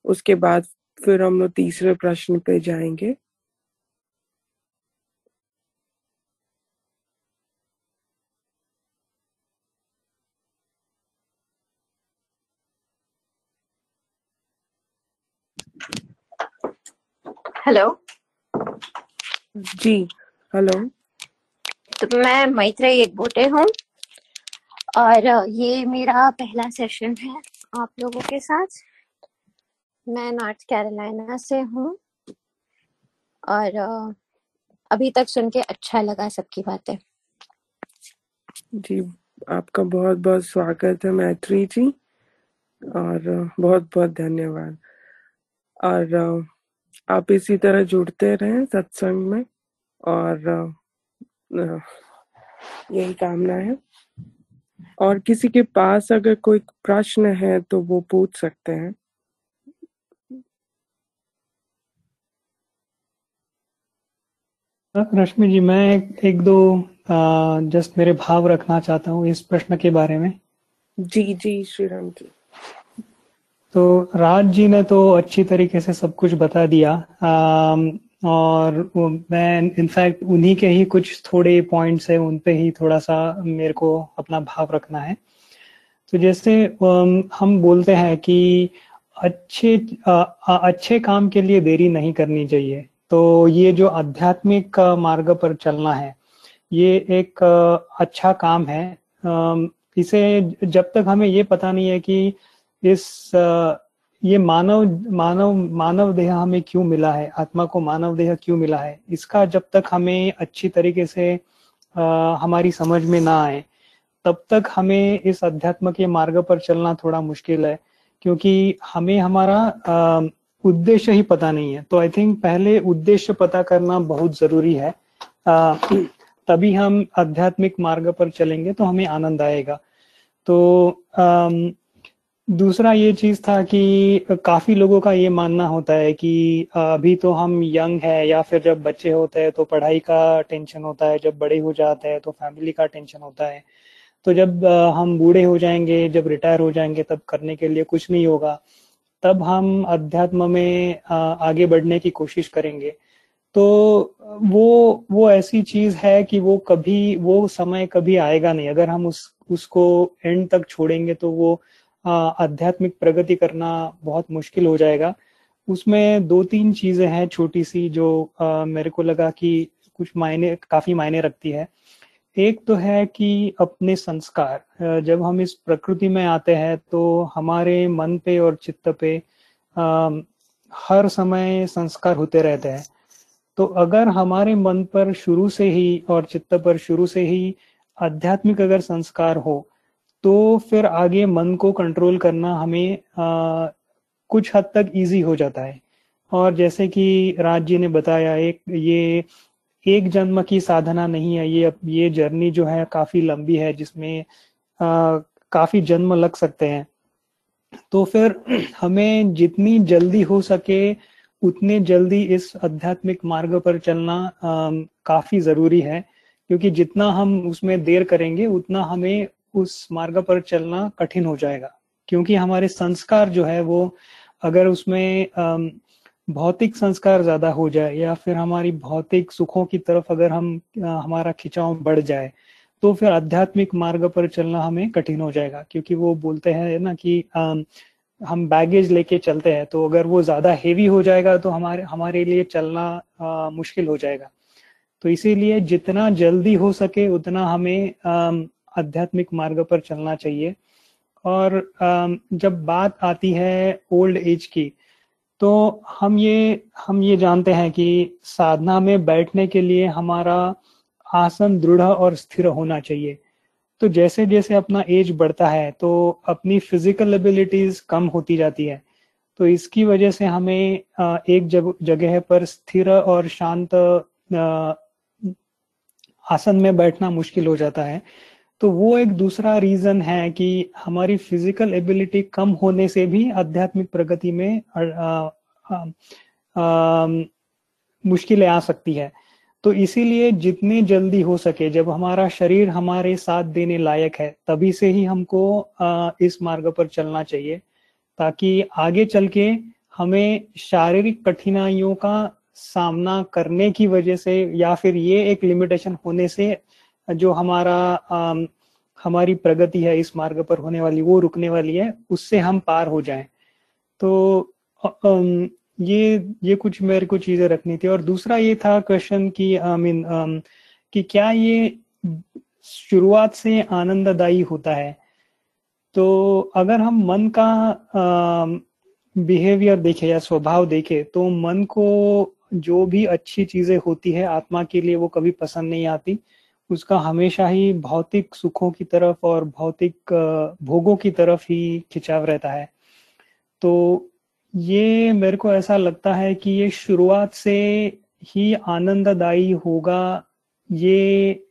उसके बाद फिर हम लोग तीसरे प्रश्न पे जाएँगे। हेलो जी हेलो तो मैं मैत्रेय एक बोटे हूँ और ये मेरा पहला सेशन है आप लोगों के साथ। मैं नॉर्थ कैरोलिना से हूँ और अभी तक सुन के अच्छा लगा सबकी बातें। जी आपका बहुत बहुत स्वागत है मैत्री जी और बहुत बहुत धन्यवाद। और आप इसी तरह जुड़ते रहें सत्संग में और यही कामना है। और किसी के पास अगर कोई प्रश्न है तो वो पूछ सकते हैं। रश्मि जी मैं एक, एक दो जस्ट मेरे भाव रखना चाहता हूँ इस प्रश्न के बारे में। जी जी श्री राम जी। तो राज जी ने तो अच्छी तरीके से सब कुछ बता दिया। आ, और मैं इनफैक्ट उन्हीं के ही कुछ थोड़े पॉइंट्स है उन पे ही थोड़ा सा मेरे को अपना भाव रखना है। तो जैसे हम बोलते हैं कि अच्छे अच्छे काम के लिए देरी नहीं करनी चाहिए। तो ये जो आध्यात्मिक मार्ग पर चलना है ये एक अच्छा काम है। इसे जब तक हमें ये पता नहीं है कि इस ये मानव मानव मानव देह हमें क्यों मिला है? आत्मा को मानव देह क्यों मिला है? इसका जब तक हमें अच्छी तरीके से आ, हमारी समझ में ना आए तब तक हमें इस अध्यात्म के मार्ग पर चलना थोड़ा मुश्किल है क्योंकि हमें हमारा उद्देश्य ही पता नहीं है। तो आई थिंक पहले उद्देश्य पता करना बहुत ज़रूरी है। आ, तभी हम आध्यात्मिक मार्ग पर चलेंगे तो हमें आनंद आएगा। तो आ, दूसरा ये चीज़ था कि काफ़ी लोगों का ये मानना होता है कि अभी तो हम यंग है या फिर जब बच्चे होते हैं तो पढ़ाई का टेंशन होता है, जब बड़े हो जाते हैं तो फैमिली का टेंशन होता है। तो जब हम बूढ़े हो जाएँगे, जब रिटायर हो जाएँगे तब करने के लिए कुछ नहीं होगा, तब हम अध्यात्म में आगे बढ़ने की कोशिश करेंगे। तो वो वो ऐसी चीज़ है कि वो कभी, वो समय कभी आएगा नहीं। अगर हम उस, उसको एंड तक छोड़ेंगे तो वो आध्यात्मिक प्रगति करना बहुत मुश्किल हो जाएगा। उसमें दो तीन चीज़ें हैं छोटी सी जो आ, मेरे को लगा कि कुछ मायने काफ़ी मायने रखती है। एक तो है कि अपने संस्कार जब हम इस प्रकृति में आते हैं तो हमारे मन पे और चित्त पे आ, हर समय संस्कार होते रहते हैं। तो अगर हमारे मन पर शुरू से ही और चित्त पर शुरू से ही आध्यात्मिक अगर संस्कार हो तो फिर आगे मन को कंट्रोल करना हमें आ, कुछ हद तक इजी हो जाता है। और जैसे कि राज जी ने बताया एक ये एक जन्म की साधना नहीं है ये ये जर्नी जो है काफ़ी लंबी है जिसमें आ, काफ़ी जन्म लग सकते हैं। तो फिर [CLEARS THROAT] हमें जितनी जल्दी हो सके उतने जल्दी इस आध्यात्मिक मार्ग पर चलना आ, काफ़ी ज़रूरी है। क्योंकि जितना हम उसमें देर करेंगे उतना हमें उस मार्ग पर चलना कठिन हो जाएगा। क्योंकि हमारे संस्कार जो है वो अगर उसमें भौतिक संस्कार ज़्यादा हो जाए या फिर हमारी भौतिक सुखों की तरफ़ अगर हम हमारा खिंचाव बढ़ जाए तो फिर आध्यात्मिक मार्ग पर चलना हमें कठिन हो जाएगा। क्योंकि वो बोलते हैं ना कि हम बैगेज लेके चलते हैं तो अगर वो ज़्यादा हेवी हो जाएगा तो हमारे हमारे लिए चलना मुश्किल हो जाएगा। तो इसीलिए जितना जल्दी हो सके उतना हमें आध्यात्मिक मार्ग पर चलना चाहिए। और जब बात आती है ओल्ड एज की तो हम ये हम ये जानते हैं कि साधना में बैठने के लिए हमारा आसन दृढ़ और स्थिर होना चाहिए। तो जैसे जैसे अपना एज बढ़ता है तो अपनी फ़िज़िकल एबिलिटीज कम होती जाती है। तो इसकी वजह से हमें एक जगह पर स्थिर और शांत आसन में बैठना मुश्किल हो जाता है। तो वो एक दूसरा रीजन है कि हमारी फ़िज़िकल एबिलिटी कम होने से भी आध्यात्मिक प्रगति में मुश्किलें आ सकती है। तो इसीलिए जितने जल्दी हो सके जब हमारा शरीर हमारे साथ देने लायक है तभी से ही हमको आ, इस मार्ग पर चलना चाहिए ताकि आगे चल के हमें शारीरिक कठिनाइयों का सामना करने की वजह से या फिर ये एक लिमिटेशन होने से जो हमारा आ, हमारी प्रगति है इस मार्ग पर होने वाली वो रुकने वाली है उससे हम पार हो जाएँ। तो ये ये कुछ मेरे को चीज़ें रखनी थी। और दूसरा ये था क्वेश्चन कि आई मीन कि क्या ये शुरुआत से आनंददायी होता है? तो अगर हम मन का बिहेवियर देखे या स्वभाव देखे तो मन को जो भी अच्छी चीज़ें होती है आत्मा के लिए वो कभी पसंद नहीं आती। उसका हमेशा ही भौतिक सुखों की तरफ़ और भौतिक भोगों की तरफ़ ही खिंचाव रहता है। तो ये मेरे को ऐसा लगता है कि ये शुरुआत से ही आनंददायी होगा। ये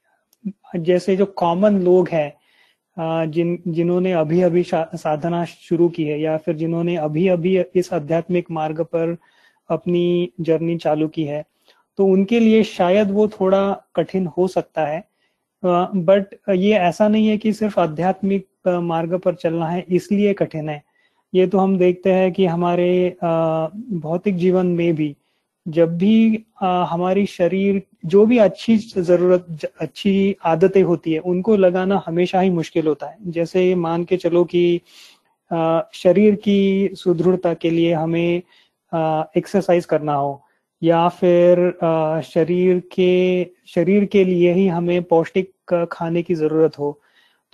जैसे जो कॉमन लोग हैं जिन, जिन्होंने अभी अभी साधना शुरू की है या फिर जिन्होंने अभी अभी इस आध्यात्मिक मार्ग पर अपनी जर्नी चालू की है तो उनके लिए शायद वो थोड़ा कठिन हो सकता है। बट ये ऐसा नहीं है कि सिर्फ़ आध्यात्मिक मार्ग पर चलना है, इसलिए कठिन है। ये तो हम देखते हैं कि हमारे भौतिक जीवन में भी जब भी हमारी शरीर जो भी अच्छी ज़रूरत अच्छी आदतें होती है, उनको लगाना हमेशा ही मुश्किल होता है। जैसे मान के चलो कि शरीर की सुदृढ़ता के लिए हमें एक्सरसाइज करना हो या फिर शरीर के शरीर के लिए ही हमें पौष्टिक खाने की ज़रूरत हो।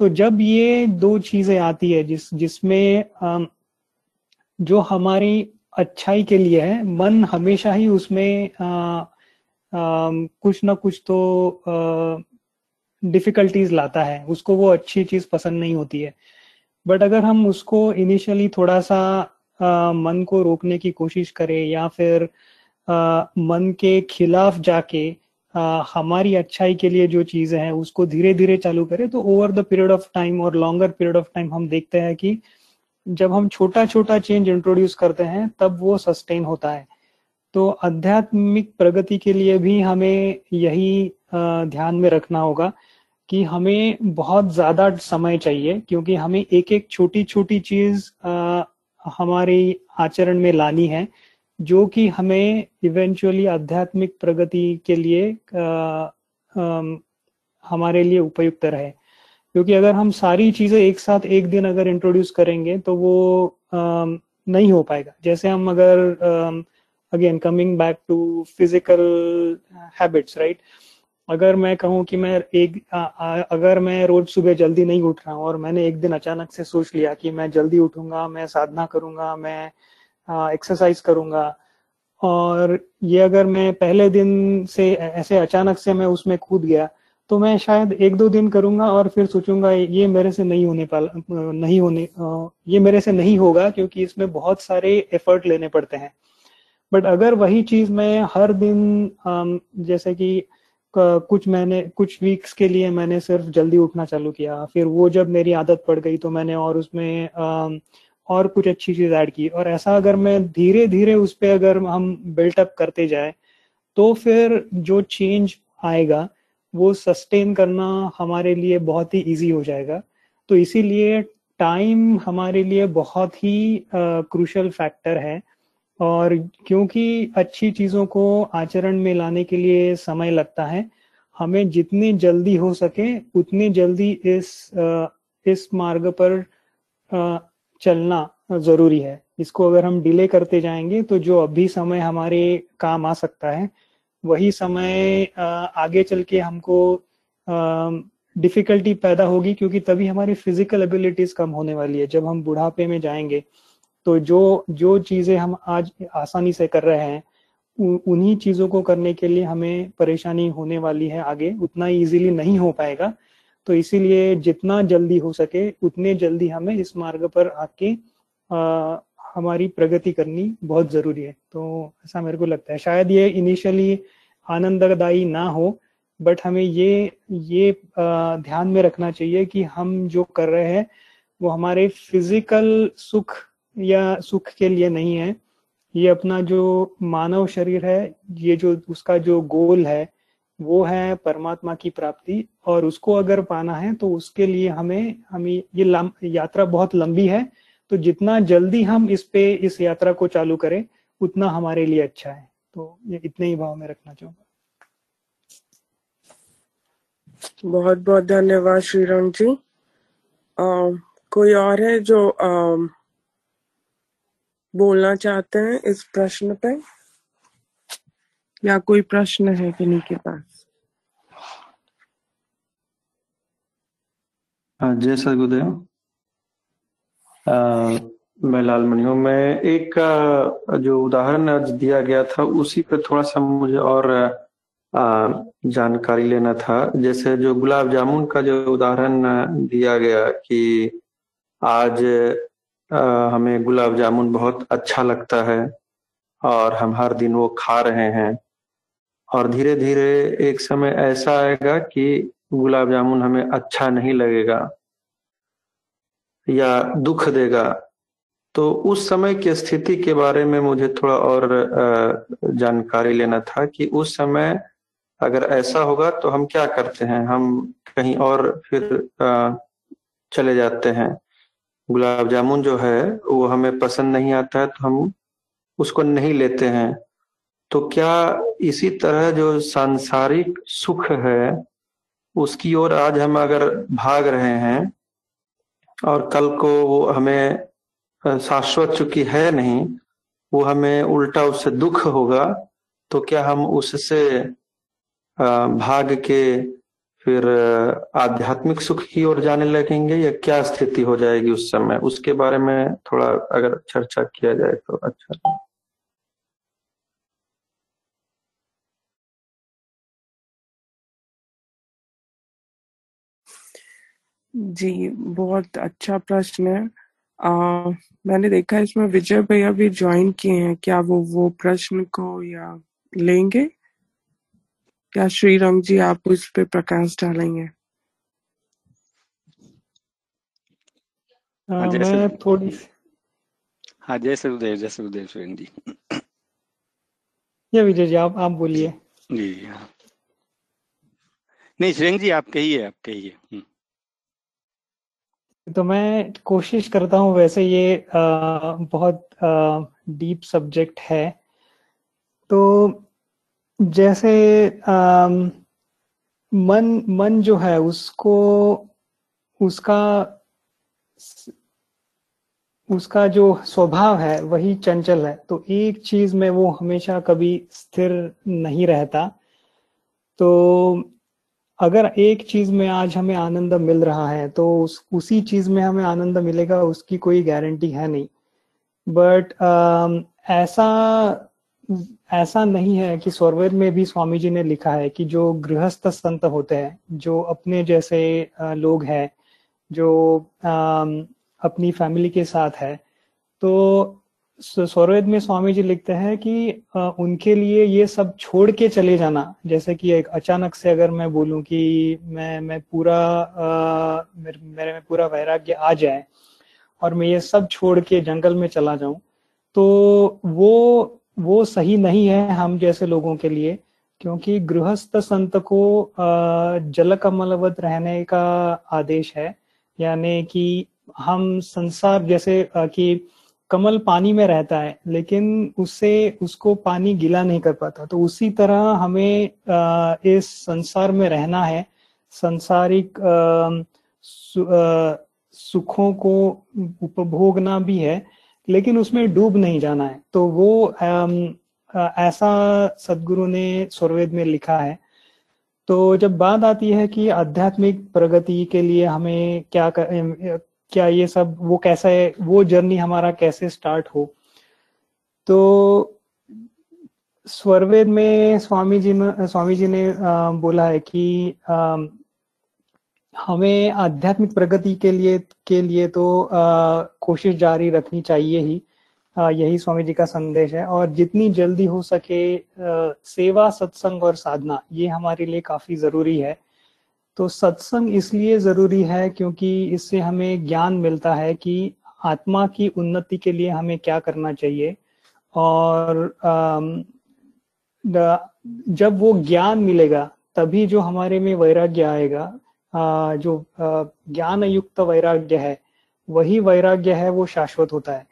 तो जब ये दो चीज़ें आती है जिस जिसमें जो हमारी अच्छाई के लिए है मन हमेशा ही उसमें आ, आ, कुछ ना कुछ तो डिफिकल्टीज लाता है। उसको वो अच्छी चीज़ पसंद नहीं होती है। बट अगर हम उसको इनिशियली थोड़ा सा आ, मन को रोकने की कोशिश करें या फिर मन के खिलाफ जाके आ, हमारी अच्छाई के लिए जो चीज़ें हैं उसको धीरे धीरे चालू करें तो over the period of time और लॉन्गर पीरियड ऑफ़ टाइम हम देखते हैं कि जब हम छोटा छोटा चेंज इंट्रोड्यूस करते हैं तब वो सस्टेन होता है। तो आध्यात्मिक प्रगति के लिए भी हमें यही ध्यान में रखना होगा कि हमें बहुत ज़्यादा समय चाहिए क्योंकि हमें एक एक छोटी छोटी चीज़ हमारे आचरण में लानी है। जो कि हमें इवेंचुअली आध्यात्मिक प्रगति के लिए आ, आ, हमारे लिए उपयुक्त रहे। क्योंकि अगर हम सारी चीज़ें एक साथ एक दिन अगर इंट्रोड्यूस करेंगे तो वो आ, नहीं हो पाएगा। जैसे हम अगर again coming back to physical habits right अगर मैं कहूँ कि मैं एक आ, आ, अगर मैं रोज सुबह जल्दी नहीं उठ रहा हूँ और मैंने एक दिन अचानक से सोच लिया कि मैं जल्दी उठूँगा मैं साधना करूँगा मैं एक्सरसाइज करूँगा। और ये अगर मैं पहले दिन से, ऐसे अचानक से मैं उसमें कूद गया तो मैं शायद एक दो दिन करूँगा और फिर सोचूँगा, ये मेरे से नहीं होने पा नहीं होने ये मेरे से नहीं होगा क्योंकि इसमें बहुत सारे एफर्ट लेने पड़ते हैं। बट अगर वही चीज़ मैं हर दिन जैसे कि कुछ मैंने, कुछ वीक्स के लिए मैंने सिर्फ़ जल्दी उठना चालू किया, फिर वो जब मेरी आदत पड़ गई तो मैंने और उसमें और कुछ अच्छी चीज़ ऐड की। और ऐसा अगर मैं धीरे धीरे उस पर अगर हम बिल्टअप करते जाए तो फिर जो चेंज आएगा वो सस्टेन करना हमारे लिए बहुत ही इजी हो जाएगा। तो इसीलिए टाइम हमारे लिए बहुत ही क्रूशल uh, फैक्टर है। और क्योंकि अच्छी चीज़ों को आचरण में लाने के लिए समय लगता है हमें जितने जल्दी हो सके उतने जल्दी इस uh, इस मार्ग पर चलना ज़रूरी है। इसको अगर हम डिले करते जाएँगे तो जो अभी समय हमारे काम आ सकता है, वही समय आगे चल के हमको डिफिकल्टी पैदा होगी, क्योंकि तभी हमारी फ़िज़िकल एबिलिटीज कम होने वाली है। जब हम बुढ़ापे में जाएँगे तो जो जो चीज़ें हम आज आसानी से कर रहे हैं उन्हीं चीज़ों को करने के लिए हमें परेशानी होने वाली है आगे। उतना इजीली नहीं हो पाएगा। तो इसीलिए जितना जल्दी हो सके उतने जल्दी हमें इस मार्ग पर आके आ, हमारी प्रगति करनी बहुत ज़रूरी है। तो ऐसा मेरे को लगता है। शायद ये इनिशियली आनंददायी ना हो बट हमें ये ये आ, ध्यान में रखना चाहिए कि हम जो कर रहे हैं वो हमारे फ़िज़िकल सुख या सुख के लिए नहीं है। ये अपना जो मानव शरीर है ये जो उसका जो गोल है वो है परमात्मा की प्राप्ति और उसको अगर पाना है तो उसके लिए हमें हमें ये यात्रा बहुत लंबी है। तो जितना जल्दी हम इस पे इस यात्रा को चालू करें उतना हमारे लिए अच्छा है। तो ये इतने ही भाव में रखना चाहूँगा। बहुत बहुत धन्यवाद श्रीराम जी। आ, कोई और है जो आ, बोलना चाहते हैं इस प्रश्न पे? या कोई प्रश्न है किन्हीं के पास हाँ जय सदगुरुदेव। मैं लाल मणि हूँ। मैं एक जो उदाहरण आज दिया गया था, उसी पे थोड़ा सा मुझे और जानकारी लेना था। जैसे जो गुलाब जामुन का जो उदाहरण दिया गया कि आज हमें गुलाब जामुन बहुत अच्छा लगता है और हम हर दिन वो खा रहे हैं। और धीरे धीरे एक समय ऐसा आएगा कि गुलाब जामुन हमें अच्छा नहीं लगेगा या दुख देगा तो उस समय की स्थिति के बारे में मुझे थोड़ा और जानकारी लेना था कि उस समय अगर ऐसा होगा तो हम क्या करते हैं? हम कहीं और फिर चले जाते हैं। गुलाब जामुन जो है, वो हमें पसंद नहीं आता है तो हम उसको नहीं लेते हैं। तो क्या इसी तरह जो सांसारिक सुख है उसकी ओर आज हम अगर भाग रहे हैं और कल को वो हमें शाश्वत चुकी है नहीं, वो हमें उल्टा उससे दुख होगा तो क्या हम उससे भाग के फिर आध्यात्मिक सुख की ओर जाने लगेंगे या क्या स्थिति हो जाएगी उस समय? उसके बारे में थोड़ा अगर चर्चा किया जाए तो अच्छा जी बहुत अच्छा प्रश्न है। आ, मैंने देखा इसमें विजय भैया भी ज्वाइन किए हैं। क्या वो वो प्रश्न को या लेंगे? क्या श्रीराम जी आप उस पर प्रकाश डालेंगे? हाँ, मैं थोड़ी हाँ जय सरुदेव जय सरुदेव श्रीरंग जी। या विजय जी आप आप बोलिए। जी हाँ। नहीं श्रीरंग जी आप कहिए आप कहिए। हम्म। तो मैं कोशिश करता हूँ वैसे ये आ, बहुत डीप सब्जेक्ट है। तो जैसे आ, मन मन जो है उसको उसका उसका जो स्वभाव है वही चंचल है। तो एक चीज़ में वो हमेशा कभी स्थिर नहीं रहता। तो अगर एक चीज़ में आज हमें आनंद मिल रहा है तो उस उसी चीज़ में हमें आनंद मिलेगा उसकी कोई गारंटी है नहीं। बट uh, ऐसा ऐसा नहीं है कि स्वर्वेद में भी स्वामी जी ने लिखा है कि जो गृहस्थ संत होते हैं जो अपने जैसे लोग हैं जो अपनी फैमिली के साथ है तो सौरवेद में स्वामी जी लिखते हैं कि उनके लिए ये सब छोड़ के चले जाना। जैसे कि एक अचानक से अगर मैं बोलूँ कि मैं मैं पूरा मेरे, मेरे में पूरा वैराग्य आ जाए और मैं ये सब छोड़ के जंगल में चला जाऊँ तो वो वो सही नहीं है हम जैसे लोगों के लिए। क्योंकि गृहस्थ संत को जल कमलवत रहने का आदेश है। यानी कि हम संसार जैसे कि कमल पानी में रहता है लेकिन उससे उसको पानी गिला नहीं कर पाता। तो उसी तरह हमें इस संसार में रहना है। सांसारिक सुखों को उपभोगना भी है लेकिन उसमें डूब नहीं जाना है। तो वो ऐसा सदगुरु ने स्वरवेद में लिखा है। तो जब बात आती है कि आध्यात्मिक प्रगति के लिए हमें क्या कर, क्या ये सब, वो कैसा है, वो जर्नी हमारा कैसे स्टार्ट हो? तो स्वरवेद में स्वामी जी ने, स्वामी जी ने बोला है कि हमें आध्यात्मिक प्रगति के लिए के लिए तो कोशिश जारी रखनी चाहिए ही। यही स्वामी जी का संदेश है। और जितनी जल्दी हो सके सेवा, सत्संग और साधना, ये हमारे लिए काफ़ी ज़रूरी है। तो सत्संग इसलिए ज़रूरी है क्योंकि इससे हमें ज्ञान मिलता है कि आत्मा की उन्नति के लिए हमें क्या करना चाहिए। और जब वो ज्ञान मिलेगा, तभी जो हमारे में वैराग्य आएगा जो ज्ञान युक्त वैराग्य है, वही वैराग्य है वो शाश्वत होता है।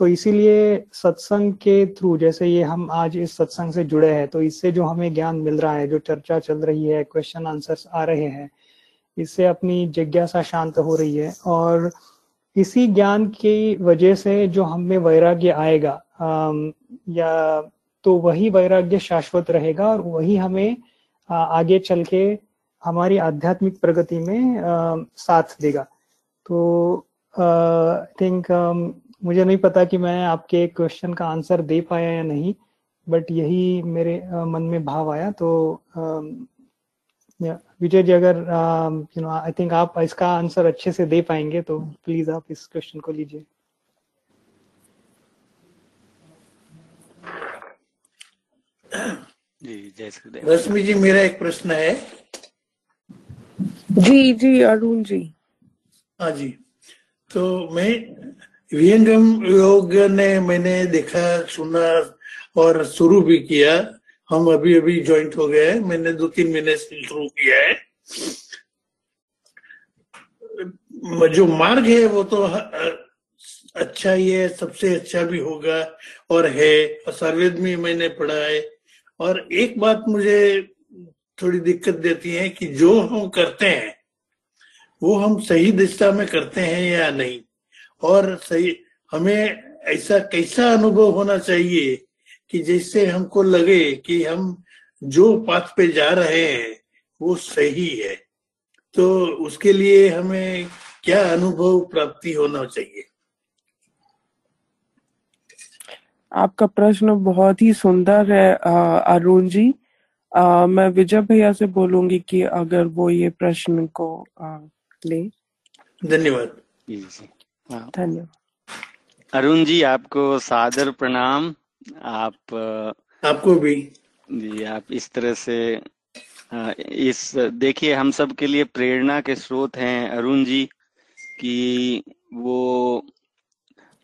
तो इसीलिए सत्संग के थ्रू, जैसे ये हम आज इस सत्संग से जुड़े हैं तो इससे जो हमें ज्ञान मिल रहा है, जो चर्चा चल रही है क्वेश्चन आंसर्स आ रहे हैं, इससे अपनी जिज्ञासा शांत हो रही है। और इसी ज्ञान की वजह से जो हमें वैराग्य आएगा या तो वही वैराग्य शाश्वत रहेगा और वही हमें आगे चल के हमारी आध्यात्मिक प्रगति में साथ देगा। तो आई थिंक मुझे नहीं पता कि मैं आपके क्वेश्चन का आंसर दे पाया या नहीं बट यही मेरे मन में भाव आया। तो विजय जी अगर यू नो आई थिंक आप इसका आंसर अच्छे से दे पाएँगे तो प्लीज़ आप इस क्वेश्चन को लीजिए। रश्मि जी मेरा एक प्रश्न है। जी जी अरुण जी। हाँ जी। तो मैं विहंगम योग ने मैंने देखा सुना और शुरू भी किया हम अभी अभी ज्वाइंट हो गए मैंने दो तीन महीने से शुरू किया है जो मार्ग है वो तो अच्छा ही है सबसे अच्छा भी होगा और है और सर्वेद में मैंने पढ़ा है और एक बात मुझे थोड़ी दिक्कत देती है कि जो हम करते हैं वो हम सही दिशा में करते हैं या नहीं और सही हमें ऐसा कैसा अनुभव होना चाहिए कि जिससे हमको लगे कि हम जो पाथ पे जा रहे हैं वो सही है। तो उसके लिए हमें क्या अनुभव प्राप्ति होना चाहिए? आपका प्रश्न बहुत ही सुंदर है अरुण जी। आ, मैं विजय भैया से बोलूँगी कि अगर वो ये प्रश्न को आ, ले। धन्यवाद। धन्यवाद। अरुण जी आपको सादर प्रणाम। आप आपको भी। जी आप इस तरह से इस देखिए हम सब के लिए प्रेरणा के स्रोत हैं अरुण जी कि वो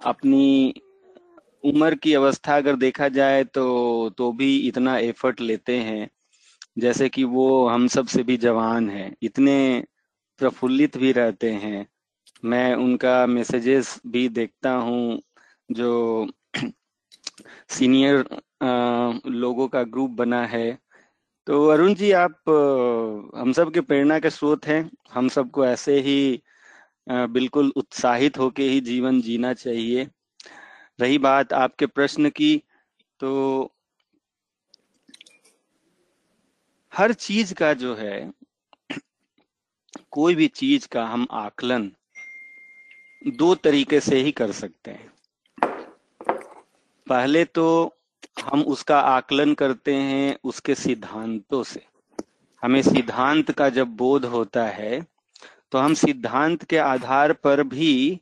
अपनी उम्र की अवस्था अगर देखा जाए तो तो भी इतना एफर्ट लेते हैं। जैसे कि वो हम सबसे भी जवान है इतने प्रफुल्लित भी रहते हैं। मैं उनका मैसेजेस भी देखता हूँ, जो [CLEARS THROAT] सीनियर लोगों का ग्रुप बना है। तो अरुण जी, आप हम सब के प्रेरणा के स्रोत हैं। हम सबको ऐसे ही बिल्कुल उत्साहित होके ही जीवन जीना चाहिए। रही बात आपके प्रश्न की तो हर चीज़ का जो है, [CLEARS THROAT] कोई भी चीज़ का हम आकलन दो तरीके से ही कर सकते हैं। पहले तो हम उसका आकलन करते हैं उसके सिद्धांतों से। हमें सिद्धांत का जब बोध होता है तो हम सिद्धांत के आधार पर भी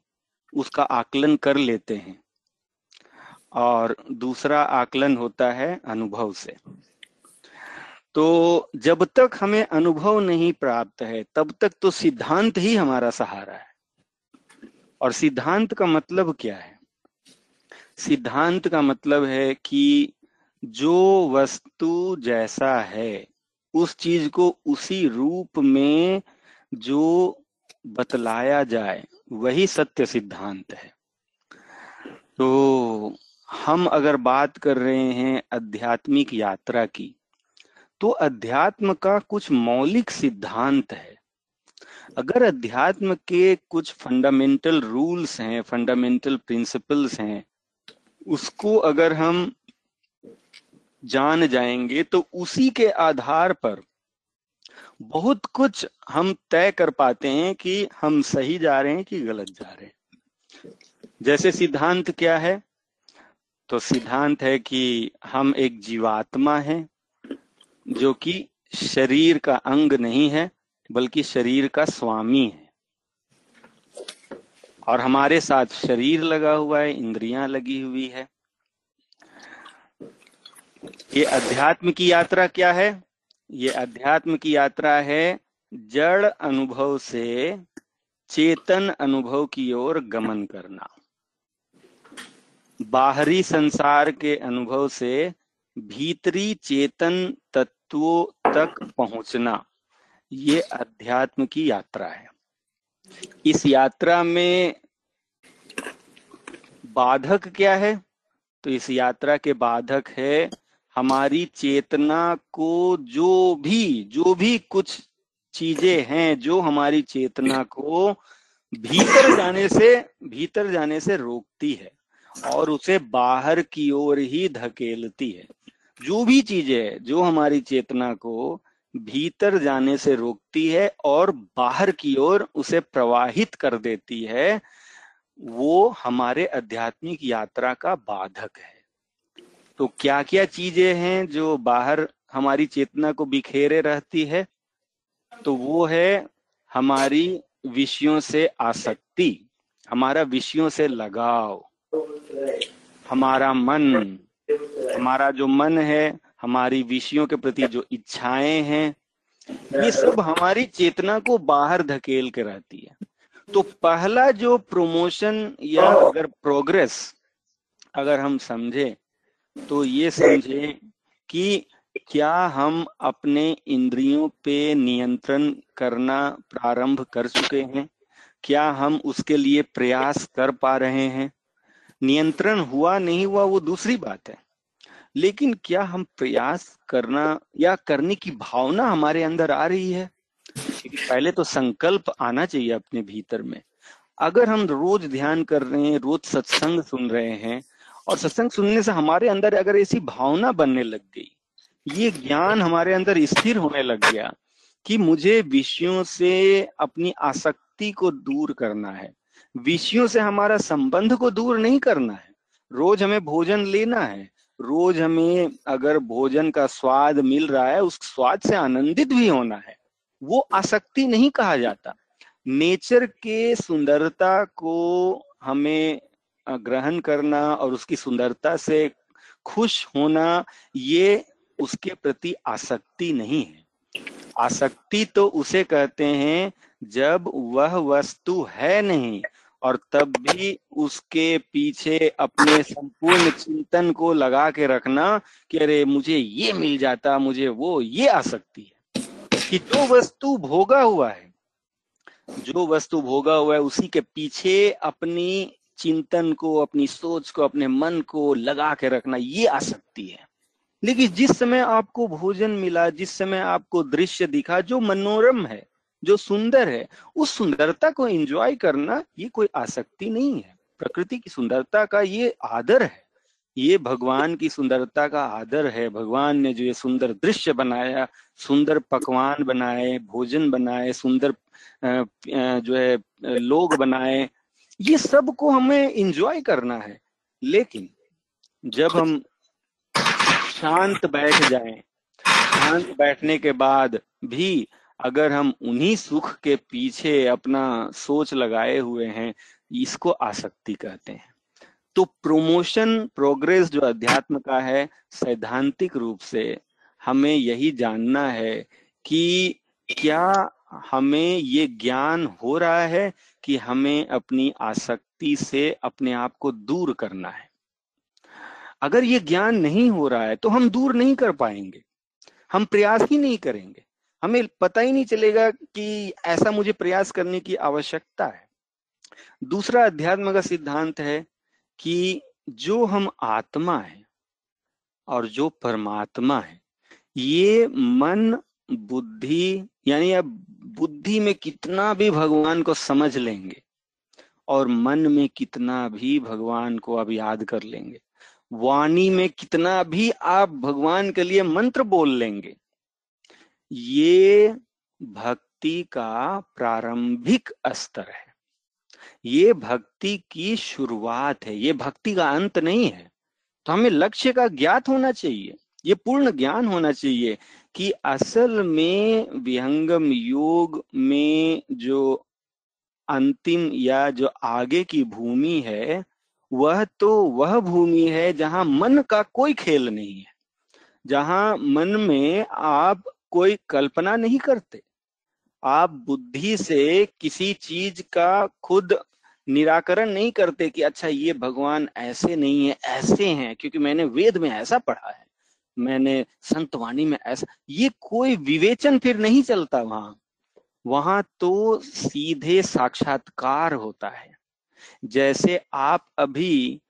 उसका आकलन कर लेते हैं। और दूसरा आकलन होता है अनुभव से। तो जब तक हमें अनुभव नहीं प्राप्त है, तब तक तो सिद्धांत ही हमारा सहारा है। और सिद्धांत का मतलब क्या है? सिद्धांत का मतलब है कि जो वस्तु जैसा है, उस चीज़ को उसी रूप में जो बतलाया जाए, वही सत्य सिद्धांत है। तो हम अगर बात कर रहे हैं आध्यात्मिक यात्रा की तो अध्यात्म का कुछ मौलिक सिद्धांत है। अगर अध्यात्म के कुछ फंडामेंटल रूल्स हैं फंडामेंटल प्रिंसिपल्स हैं, उसको अगर हम जान जाएँगे तो उसी के आधार पर बहुत कुछ हम तय कर पाते हैं कि हम सही जा रहे हैं कि गलत जा रहे हैं। जैसे सिद्धांत क्या है? तो सिद्धांत है कि हम एक जीवात्मा हैं, जो कि शरीर का अंग नहीं है बल्कि शरीर का स्वामी है। और हमारे साथ शरीर लगा हुआ है, इंद्रियाँ लगी हुई है। ये अध्यात्म की यात्रा क्या है? ये अध्यात्म की यात्रा है जड़ अनुभव से चेतन अनुभव की ओर गमन करना। बाहरी संसार के अनुभव से भीतरी चेतन तत्वों तक पहुँचना। ये अध्यात्म की यात्रा है। इस यात्रा में बाधक क्या है? तो इस यात्रा के बाधक है हमारी चेतना को जो भी जो भी कुछ चीज़ें हैं, जो हमारी चेतना को भीतर जाने से, भीतर जाने से रोकती है और उसे बाहर की ओर ही धकेलती है। जो भी चीज़ें जो हमारी चेतना को भीतर जाने से रोकती है और बाहर की ओर उसे प्रवाहित कर देती है, वो हमारे आध्यात्मिक यात्रा का बाधक है। तो क्या क्या चीज़ें हैं जो बाहर हमारी चेतना को बिखेरे रहती है? तो वो है हमारी विषयों से आसक्ति, हमारा विषयों से लगाव, हमारा मन, हमारा जो मन है हमारी विषयों के प्रति जो इच्छाएँ हैं ये सब हमारी चेतना को बाहर धकेल के रहती है। तो पहला जो प्रमोशन या अगर प्रोग्रेस अगर हम समझे तो ये समझे कि क्या हम अपने इंद्रियों पे नियंत्रण करना प्रारंभ कर चुके हैं? क्या हम उसके लिए प्रयास कर पा रहे हैं? नियंत्रण हुआ नहीं हुआ वो दूसरी बात है। लेकिन क्या हम प्रयास करना या करने की भावना हमारे अंदर आ रही है? पहले तो संकल्प आना चाहिए अपने भीतर में। अगर हम रोज ध्यान कर रहे हैं, रोज सत्संग सुन रहे हैं, और सत्संग सुनने से हमारे अंदर अगर ऐसी भावना बनने लग गई, ये ज्ञान हमारे अंदर स्थिर होने लग गया कि मुझे विषयों से अपनी आसक्ति को दूर करना है, विषयों से हमारा संबंध को दूर नहीं करना है, रोज हमें भोजन लेना है रोज हमें अगर भोजन का स्वाद मिल रहा है, उस स्वाद से आनंदित भी होना है। वो आसक्ति नहीं कहा जाता। नेचर के सुंदरता को हमें ग्रहण करना और उसकी सुंदरता से खुश होना, ये उसके प्रति आसक्ति नहीं है। आसक्ति तो उसे कहते हैं, जब वह वस्तु है नहीं और तब भी उसके पीछे अपने संपूर्ण चिंतन को लगा के रखना कि अरे मुझे ये मिल जाता, मुझे वो, ये आ सकती है। कि जो वस्तु भोगा हुआ है, जो वस्तु भोगा हुआ है, उसी के पीछे अपनी चिंतन को, अपनी सोच को, अपने मन को लगा के रखना, ये आ सकती है। लेकिन जिस समय आपको भोजन मिला, जिस समय आपको दृश्य दिखा, जो मनोरम है जो सुंदर है, उस सुंदरता को एंजॉय करना ये कोई आसक्ति नहीं है। प्रकृति की सुंदरता का ये आदर है। ये भगवान की सुंदरता का आदर है। भगवान ने जो ये सुंदर दृश्य बनाया, सुंदर पकवान बनाए, भोजन बनाए, सुंदर जो है, लोग बनाए, ये सबको हमें इंजॉय करना है। लेकिन जब हम शांत बैठ जाएँ, शांत बैठने के बाद भी अगर हम उन्हीं सुख के पीछे अपना सोच लगाए हुए हैं, इसको आसक्ति कहते हैं। तो प्रोमोशन प्रोग्रेस जो अध्यात्म का है, सैद्धांतिक रूप से हमें यही जानना है कि क्या हमें ये ज्ञान हो रहा है कि हमें अपनी आसक्ति से अपने आप को दूर करना है। अगर ये ज्ञान नहीं हो रहा है तो हम दूर नहीं कर पाएँगे। हम प्रयास ही नहीं करेंगे। हमें पता ही नहीं चलेगा कि ऐसा मुझे प्रयास करने की आवश्यकता है। दूसरा अध्यात्म का सिद्धांत है कि जो हम आत्मा है और जो परमात्मा है, ये मन, बुद्धि, यानी अब बुद्धि में कितना भी भगवान को समझ लेंगे और मन में कितना भी भगवान को आप याद कर लेंगे, वाणी में कितना भी आप भगवान के लिए मंत्र बोल लेंगे ये भक्ति का प्रारंभिक स्तर है। ये भक्ति की शुरुआत है। ये भक्ति का अंत नहीं है। तो हमें लक्ष्य का ज्ञात होना चाहिए। ये पूर्ण ज्ञान होना चाहिए कि असल में विहंगम योग में जो अंतिम या जो आगे की भूमि है, वह तो वह भूमि है जहाँ मन का कोई खेल नहीं है। जहाँ मन में आप कोई कल्पना नहीं करते। आप बुद्धि से किसी चीज़ का खुद निराकरण नहीं करते कि अच्छा ये भगवान ऐसे नहीं है, ऐसे हैं, क्योंकि मैंने वेद में ऐसा पढ़ा है, मैंने संतवाणी में ऐसा ये कोई विवेचन फिर नहीं चलता वहाँ। वहाँ तो सीधे साक्षात्कार होता है। जैसे आप अभी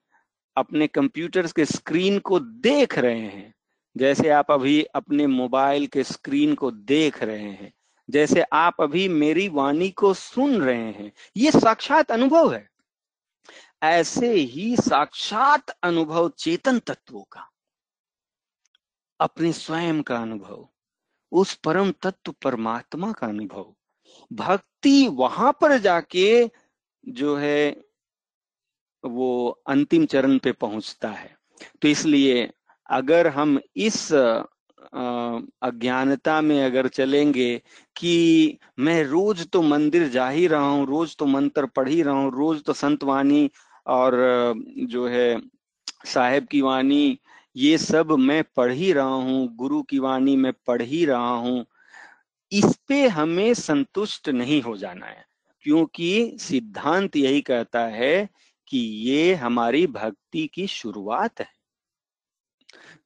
अपने कंप्यूटर के स्क्रीन को देख रहे हैं जैसे आप अभी अपने मोबाइल के स्क्रीन को देख रहे हैं, जैसे आप अभी मेरी वाणी को सुन रहे हैं, ये साक्षात अनुभव है। ऐसे ही साक्षात अनुभव चेतन तत्वों का, अपने स्वयं का अनुभव, उस परम तत्व परमात्मा का अनुभव। भक्ति वहाँ पर जाके जो है, वो अंतिम चरण पे पहुँचता है। तो इसलिए अगर हम इस अज्ञानता में अगर चलेंगे कि मैं रोज तो मंदिर जा ही रहा हूँ, रोज तो मंत्र पढ़ ही रहा हूँ, रोज तो संत वाणी और, जो है, साहेब की वाणी, ये सब मैं पढ़ ही रहा हूँ, गुरु की वाणी में पढ़ ही रहा हूँ, इस पे हमें संतुष्ट नहीं हो जाना है। क्योंकि सिद्धांत यही कहता है कि ये हमारी भक्ति की शुरुआत है।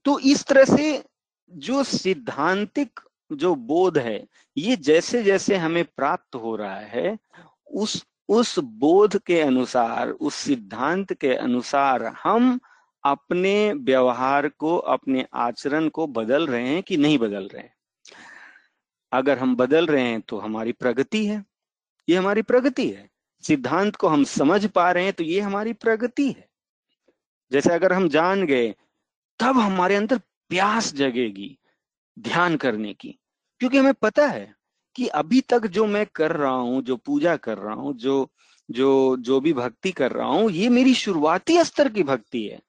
तो इस तरह से जो सिद्धांतिक जो बोध है, ये जैसे जैसे हमें प्राप्त हो रहा है, उस उस बोध के अनुसार, उस सिद्धांत के अनुसार हम अपने व्यवहार को, अपने आचरण को बदल रहे हैं कि नहीं बदल रहे हैं? अगर हम बदल रहे हैं तो हमारी प्रगति है। ये हमारी प्रगति है। सिद्धांत को हम समझ पा रहे हैं तो ये हमारी प्रगति है। जैसे अगर हम जान गए तब हमारे अंदर प्यास जगेगी ध्यान करने की। क्योंकि हमें पता है कि अभी तक जो मैं कर रहा हूँ, जो पूजा कर रहा हूँ, जो जो जो भी भक्ति कर रहा हूँ, ये मेरी शुरुआती स्तर की भक्ति है।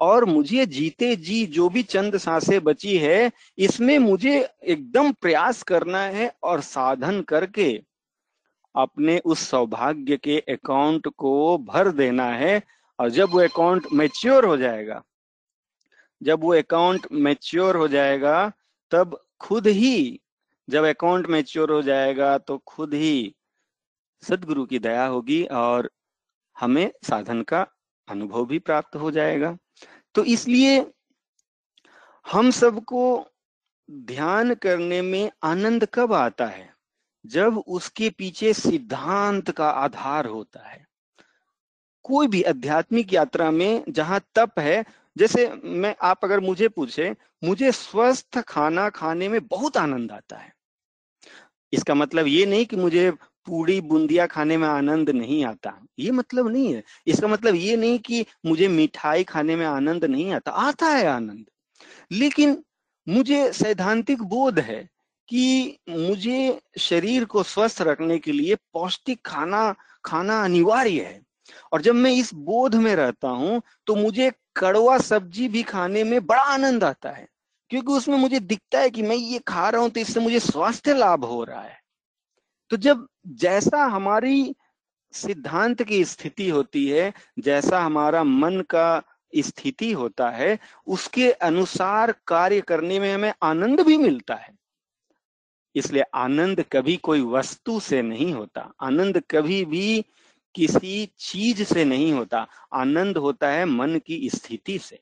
और मुझे जीते जी जो भी चंद साँसें बची है, इसमें मुझे एकदम प्रयास करना है और साधन करके अपने उस सौभाग्य के अकाउंट को भर देना है। और जब वो अकाउंट मैच्योर हो जाएगा जब वो अकाउंट मैच्योर हो जाएगा, तब खुद ही, जब अकाउंट मैच्योर हो जाएगा तो खुद ही सदगुरु की दया होगी और हमें साधन का अनुभव भी प्राप्त हो जाएगा। तो इसलिए हम सबको ध्यान करने में आनंद कब आता है? जब उसके पीछे सिद्धांत का आधार होता है। कोई भी आध्यात्मिक यात्रा में जहाँ तप है जैसे मैं, आप अगर मुझे पूछे, मुझे स्वस्थ खाना खाने में बहुत आनंद आता है। इसका मतलब ये नहीं कि मुझे पूड़ी बूंदिया खाने में आनंद नहीं आता। ये मतलब नहीं है। इसका मतलब ये नहीं कि मुझे मिठाई खाने में आनंद नहीं आता। आता है आनंद। लेकिन मुझे सैद्धांतिक बोध है कि मुझे शरीर को स्वस्थ रखने के लिए पौष्टिक खाना खाना अनिवार्य है। और जब मैं इस बोध में रहता हूँ तो मुझे कड़वा सब्ज़ी भी खाने में बड़ा आनंद आता है, क्योंकि उसमें मुझे दिखता है कि मैं ये खा रहा हूँ तो इससे मुझे स्वास्थ्य लाभ हो रहा है। तो जब जैसा हमारी सिद्धांत की स्थिति होती है, जैसा हमारा मन का स्थिति होता है, उसके अनुसार कार्य करने में हमें आनंद भी मिलता है। इसलिए आनंद कभी कोई वस्तु से नहीं होता। आनंद कभी भी किसी चीज़ से नहीं होता, आनंद होता है मन की स्थिति से।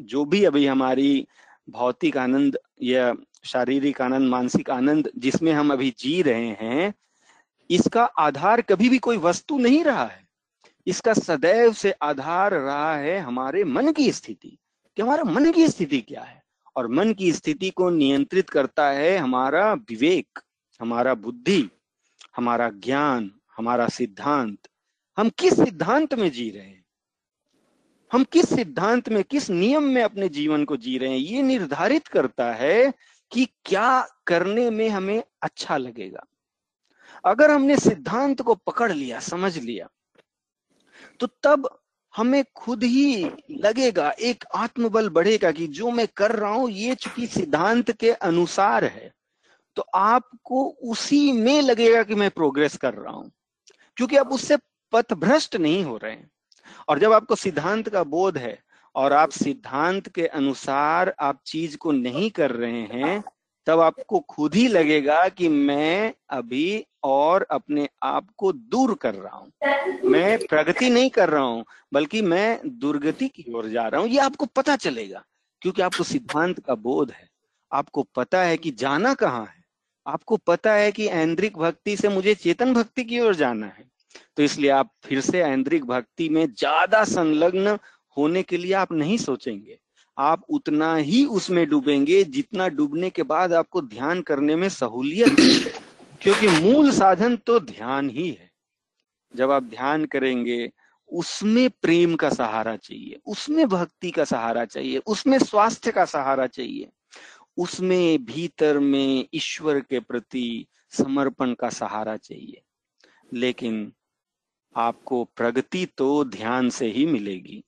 जो भी अभी हमारी भौतिक आनंद या शारीरिक आनंद, मानसिक आनंद जिसमें हम अभी जी रहे हैं, इसका आधार कभी भी कोई वस्तु नहीं रहा है। इसका सदैव से आधार रहा है हमारे मन की स्थिति कि हमारा मन की स्थिति क्या है? और मन की स्थिति को नियंत्रित करता है हमारा विवेक, हमारा बुद्धि, हमारा ज्ञान, हमारा सिद्धांत। हम किस सिद्धांत में जी रहे हैं? हम किस सिद्धांत में, किस नियम में अपने जीवन को जी रहे हैं? ये निर्धारित करता है कि क्या करने में हमें अच्छा लगेगा। अगर हमने सिद्धांत को पकड़ लिया, समझ लिया तो तब हमें खुद ही लगेगा, एक आत्मबल बढ़ेगा कि जो मैं कर रहा हूँ, ये चूँकि सिद्धांत के अनुसार है तो आपको उसी में लगेगा कि मैं प्रोग्रेस कर रहा हूँ। क्योंकि आप उससे पथभ्रष्ट नहीं हो रहे हैं। और जब आपको सिद्धांत का बोध है और आप सिद्धांत के अनुसार आप चीज़ को नहीं कर रहे हैं, तब आपको खुद ही लगेगा कि मैं अभी और अपने आप को दूर कर रहा हूँ। मैं प्रगति नहीं कर रहा हूँ, बल्कि मैं दुर्गति की ओर जा रहा हूँ। ये आपको पता चलेगा, क्योंकि आपको सिद्धांत का बोध है। आपको पता है कि जाना कहाँ है। आपको पता है कि ऐन्द्रिक भक्ति से मुझे चेतन भक्ति की ओर जाना है। तो इसलिए आप फिर से ऐन्द्रिक भक्ति में ज़्यादा संलग्न होने के लिए आप नहीं सोचेंगे। आप उतना ही उसमें डूबेंगे जितना डूबने के बाद आपको ध्यान करने में सहूलियत क्योंकि मूल साधन तो ध्यान ही है। जब आप ध्यान करेंगे, उसमें प्रेम का सहारा चाहिए, उसमें भक्ति का सहारा चाहिए, उसमें स्वास्थ्य का सहारा चाहिए, उसमें भीतर में ईश्वर के प्रति समर्पण का सहारा चाहिए। लेकिन आपको प्रगति तो ध्यान से ही मिलेगी,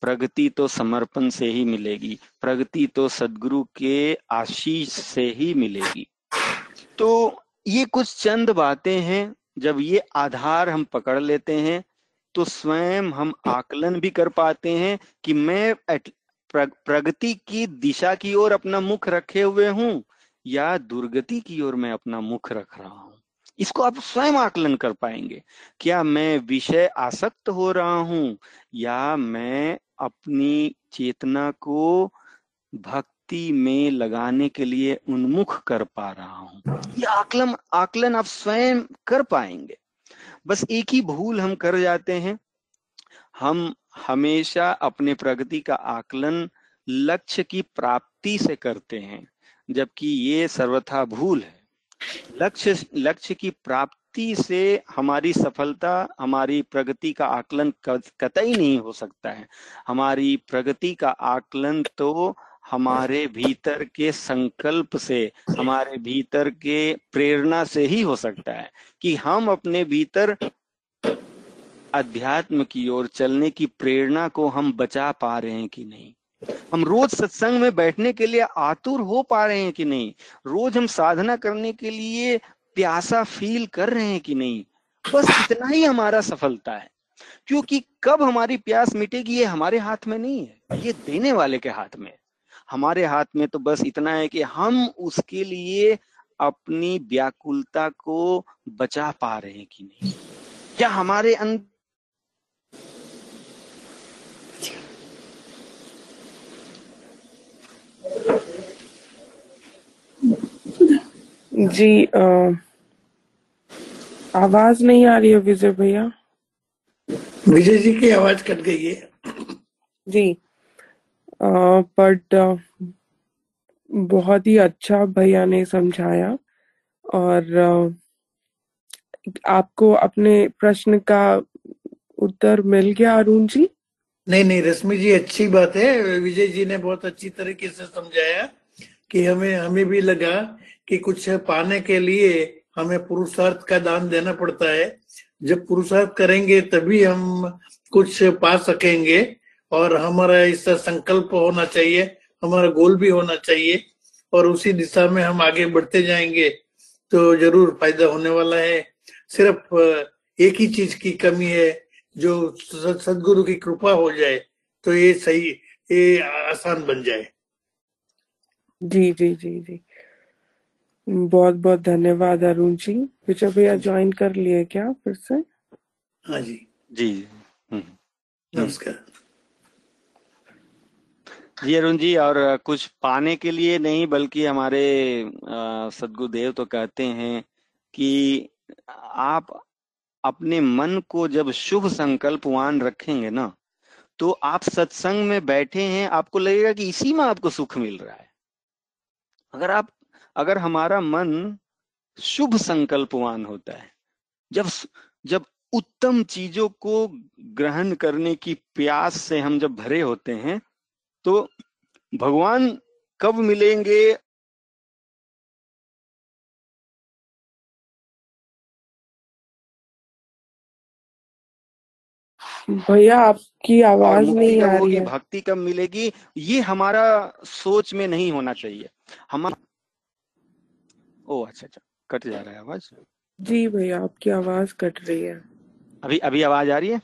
प्रगति तो समर्पण से ही मिलेगी, प्रगति तो सदगुरु के आशीष से ही मिलेगी। तो ये कुछ चंद बातें हैं, जब ये आधार हम पकड़ लेते हैं तो स्वयं हम आकलन भी कर पाते हैं कि मैं प्रगति की दिशा की ओर अपना मुख रखे हुए हूँ या दुर्गति की ओर मैं अपना मुख रख रहा हूँ। इसको आप स्वयं आकलन कर पाएँगे। क्या मैं विषय आसक्त हो रहा हूँ? या मैं अपनी चेतना को भक्ति में लगाने के लिए उन्मुख कर पा रहा हूँ? ये आकलन आकलन आप स्वयं कर पाएँगे। बस एक ही भूल हम कर जाते हैं। हम हमेशा अपने प्रगति का आकलन लक्ष्य की प्राप्ति से करते हैं, जबकि ये सर्वथा भूल है। लक्ष्य लक्ष्य की प्राप्ति से हमारी सफलता, हमारी प्रगति का आकलन कतई नहीं हो सकता है। हमारी प्रगति का आकलन तो हमारे भीतर के संकल्प से, हमारे भीतर के प्रेरणा से ही हो सकता है कि हम अपने भीतर अध्यात्म की ओर चलने की प्रेरणा को हम बचा पा रहे हैं कि नहीं। हम रोज सत्संग में बैठने के लिए आतुर हो पा रहे हैं कि नहीं? रोज हम साधना करने के लिए प्यासा फील कर रहे हैं कि नहीं? बस इतना ही हमारा सफलता है। क्योंकि कब हमारी प्यास मिटेगी ये हमारे हाथ में नहीं है, ये देने वाले के हाथ में हमारे हाथ में तो बस इतना है कि हम उसके लिए अपनी व्याकुलता को बचा पा रहे हैं कि नहीं? क्या हमारे अंदर जी आ, आवाज़ नहीं आ रही है विजय भैया। विजय जी की आवाज़ कट गई है। जी बट बहुत ही अच्छा भैया ने समझाया और आ, आपको अपने प्रश्न का उत्तर मिल गया अरुण जी? नहीं नहीं, रश्मि जी, अच्छी बात है। विजय जी ने बहुत अच्छी तरीके से समझाया कि हमें हमें भी लगा कि कुछ पाने के लिए हमें पुरुषार्थ का दान देना पड़ता है। जब पुरुषार्थ करेंगे, तभी हम कुछ पा सकेंगे और हमारा इसका संकल्प होना चाहिए, हमारा गोल भी होना चाहिए और उसी दिशा में हम आगे बढ़ते जाएँगे तो ज़रूर फ़ायदा होने वाला है। सिर्फ़ एक ही चीज़ की कमी है जो सदगुरु की कृपा हो जाए तो ये सही ये आसान बन जाए। जी जी जी जी। बहुत बहुत धन्यवाद अरुण जी। विजय भैया ज्वाइन कर लिए क्या फिर से? हाँ जी। जी हम्म। नमस्कार। जी अरुण जी और कुछ पाने के लिए नहीं बल्कि हमारे सदगुरुदेव तो कहते हैं कि आप अपने मन को जब शुभ संकल्पवान रखेंगे ना तो आप सत्संग में बैठे हैं, आपको लगेगा कि इसी में आपको सुख मिल रहा है। अगर आप, अगर हमारा मन शुभ संकल्पवान होता है, जब जब उत्तम चीज़ों को ग्रहण करने की प्यास से हम जब भरे होते हैं तो भगवान कब मिलेंगे भैया आपकी आवाज़ नहीं आ रही है। भक्ति कब मिलेगी ये हमारा सोच में नहीं होना चाहिए। हम ओ अच्छा अच्छा कट जा रहा है आवाज़। जी भैया आपकी आवाज़ कट रही है। अभी अभी आवाज़ आ रही है?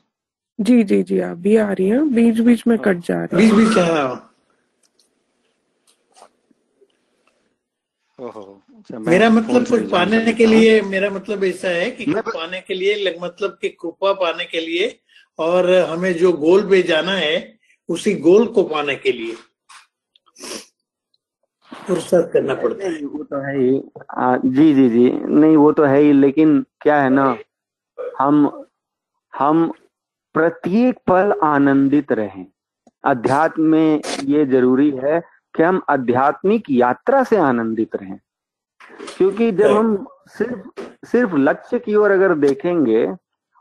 जी जी जी अभी आ रही है। बीच बीच में कट जा रही है। बीच बीच आ अच्छा, मेरा मतलब कुछ पाने के लिए मेरा मतलब ऐसा है कि पाने के लिए मतलब कि कृपा पाने के लिए और हमें जो गोल पे जाना है उसी गोल को पाने के लिए करना पड़ता है। वो तो है ही। आ, जी जी जी। नहीं वो तो है ही लेकिन क्या है ना हम हम प्रत्येक पल आनंदित रहें। अध्यात्म में ये ज़रूरी है कि हम आध्यात्मिक यात्रा से आनंदित रहें। क्योंकि जब हम सिर्फ़ सिर्फ़ लक्ष्य की ओर अगर देखेंगे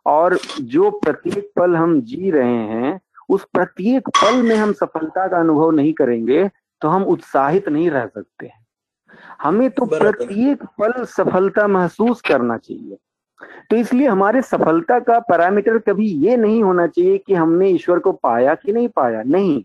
और जो प्रत्येक पल हम जी रहे हैं उस प्रत्येक पल में हम सफलता का अनुभव नहीं करेंगे तो हम उत्साहित नहीं रह सकते हैं। हमें तो प्रत्येक पल सफलता महसूस करना चाहिए। तो इसलिए हमारे सफलता का पैरामीटर कभी ये नहीं होना चाहिए कि हमने ईश्वर को पाया कि नहीं पाया। नहीं।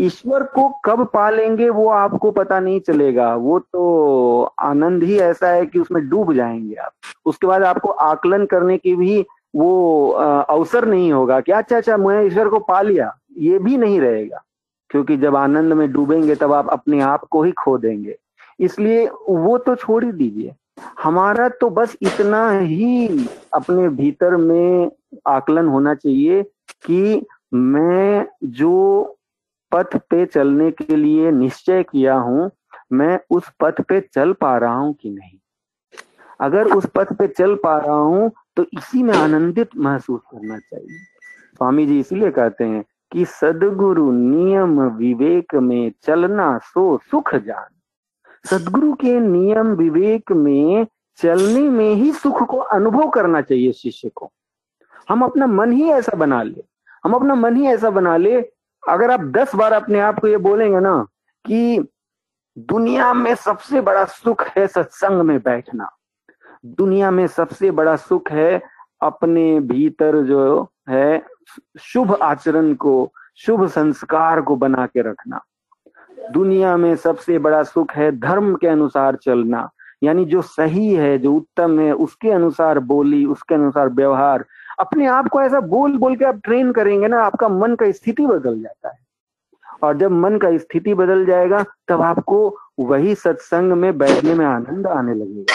ईश्वर को कब पालेंगे वो आपको पता नहीं चलेगा। वो तो आनंद ही ऐसा है कि उसमें डूब जाएँगे आप। उसके बाद आपको आकलन करने की भी वो अवसर नहीं होगा कि अच्छा अच्छा मैं ईश्वर को पा लिया, ये भी नहीं रहेगा। क्योंकि जब आनंद में डूबेंगे तब आप अपने आप को ही खो देंगे। इसलिए वो तो छोड़ ही दीजिए। हमारा तो बस इतना ही अपने भीतर में आकलन होना चाहिए कि मैं जो पथ पे चलने के लिए निश्चय किया हूँ, मैं उस पथ पे चल पा रहा हूँ कि नहीं। अगर उस पथ पे चल पा रहा हूँ तो इसी में आनंदित महसूस करना चाहिए। स्वामी जी इसीलिए कहते हैं कि सदगुरु नियम विवेक में चलना सो सुख जान। सदगुरु के नियम विवेक में चलने में ही सुख को अनुभव करना चाहिए शिष्य को। हम अपना मन ही ऐसा बना ले, हम अपना मन ही ऐसा बना ले अगर आप दस बार अपने आप को ये बोलेंगे ना कि दुनिया में सबसे बड़ा सुख है सत्संग में बैठना। दुनिया में सबसे बड़ा सुख है अपने भीतर जो है शुभ आचरण को, शुभ संस्कार को बना के रखना। दुनिया में सबसे बड़ा सुख है धर्म के अनुसार चलना। यानी जो सही है, जो उत्तम है, उसके अनुसार बोली, उसके अनुसार व्यवहार अपने आप को ऐसा बोल बोल के आप ट्रेन करेंगे ना आपका मन का स्थिति बदल जाता है। और जब मन का स्थिति बदल जाएगा तब आपको वही सत्संग में बैठने में आनंद आने लगेगा।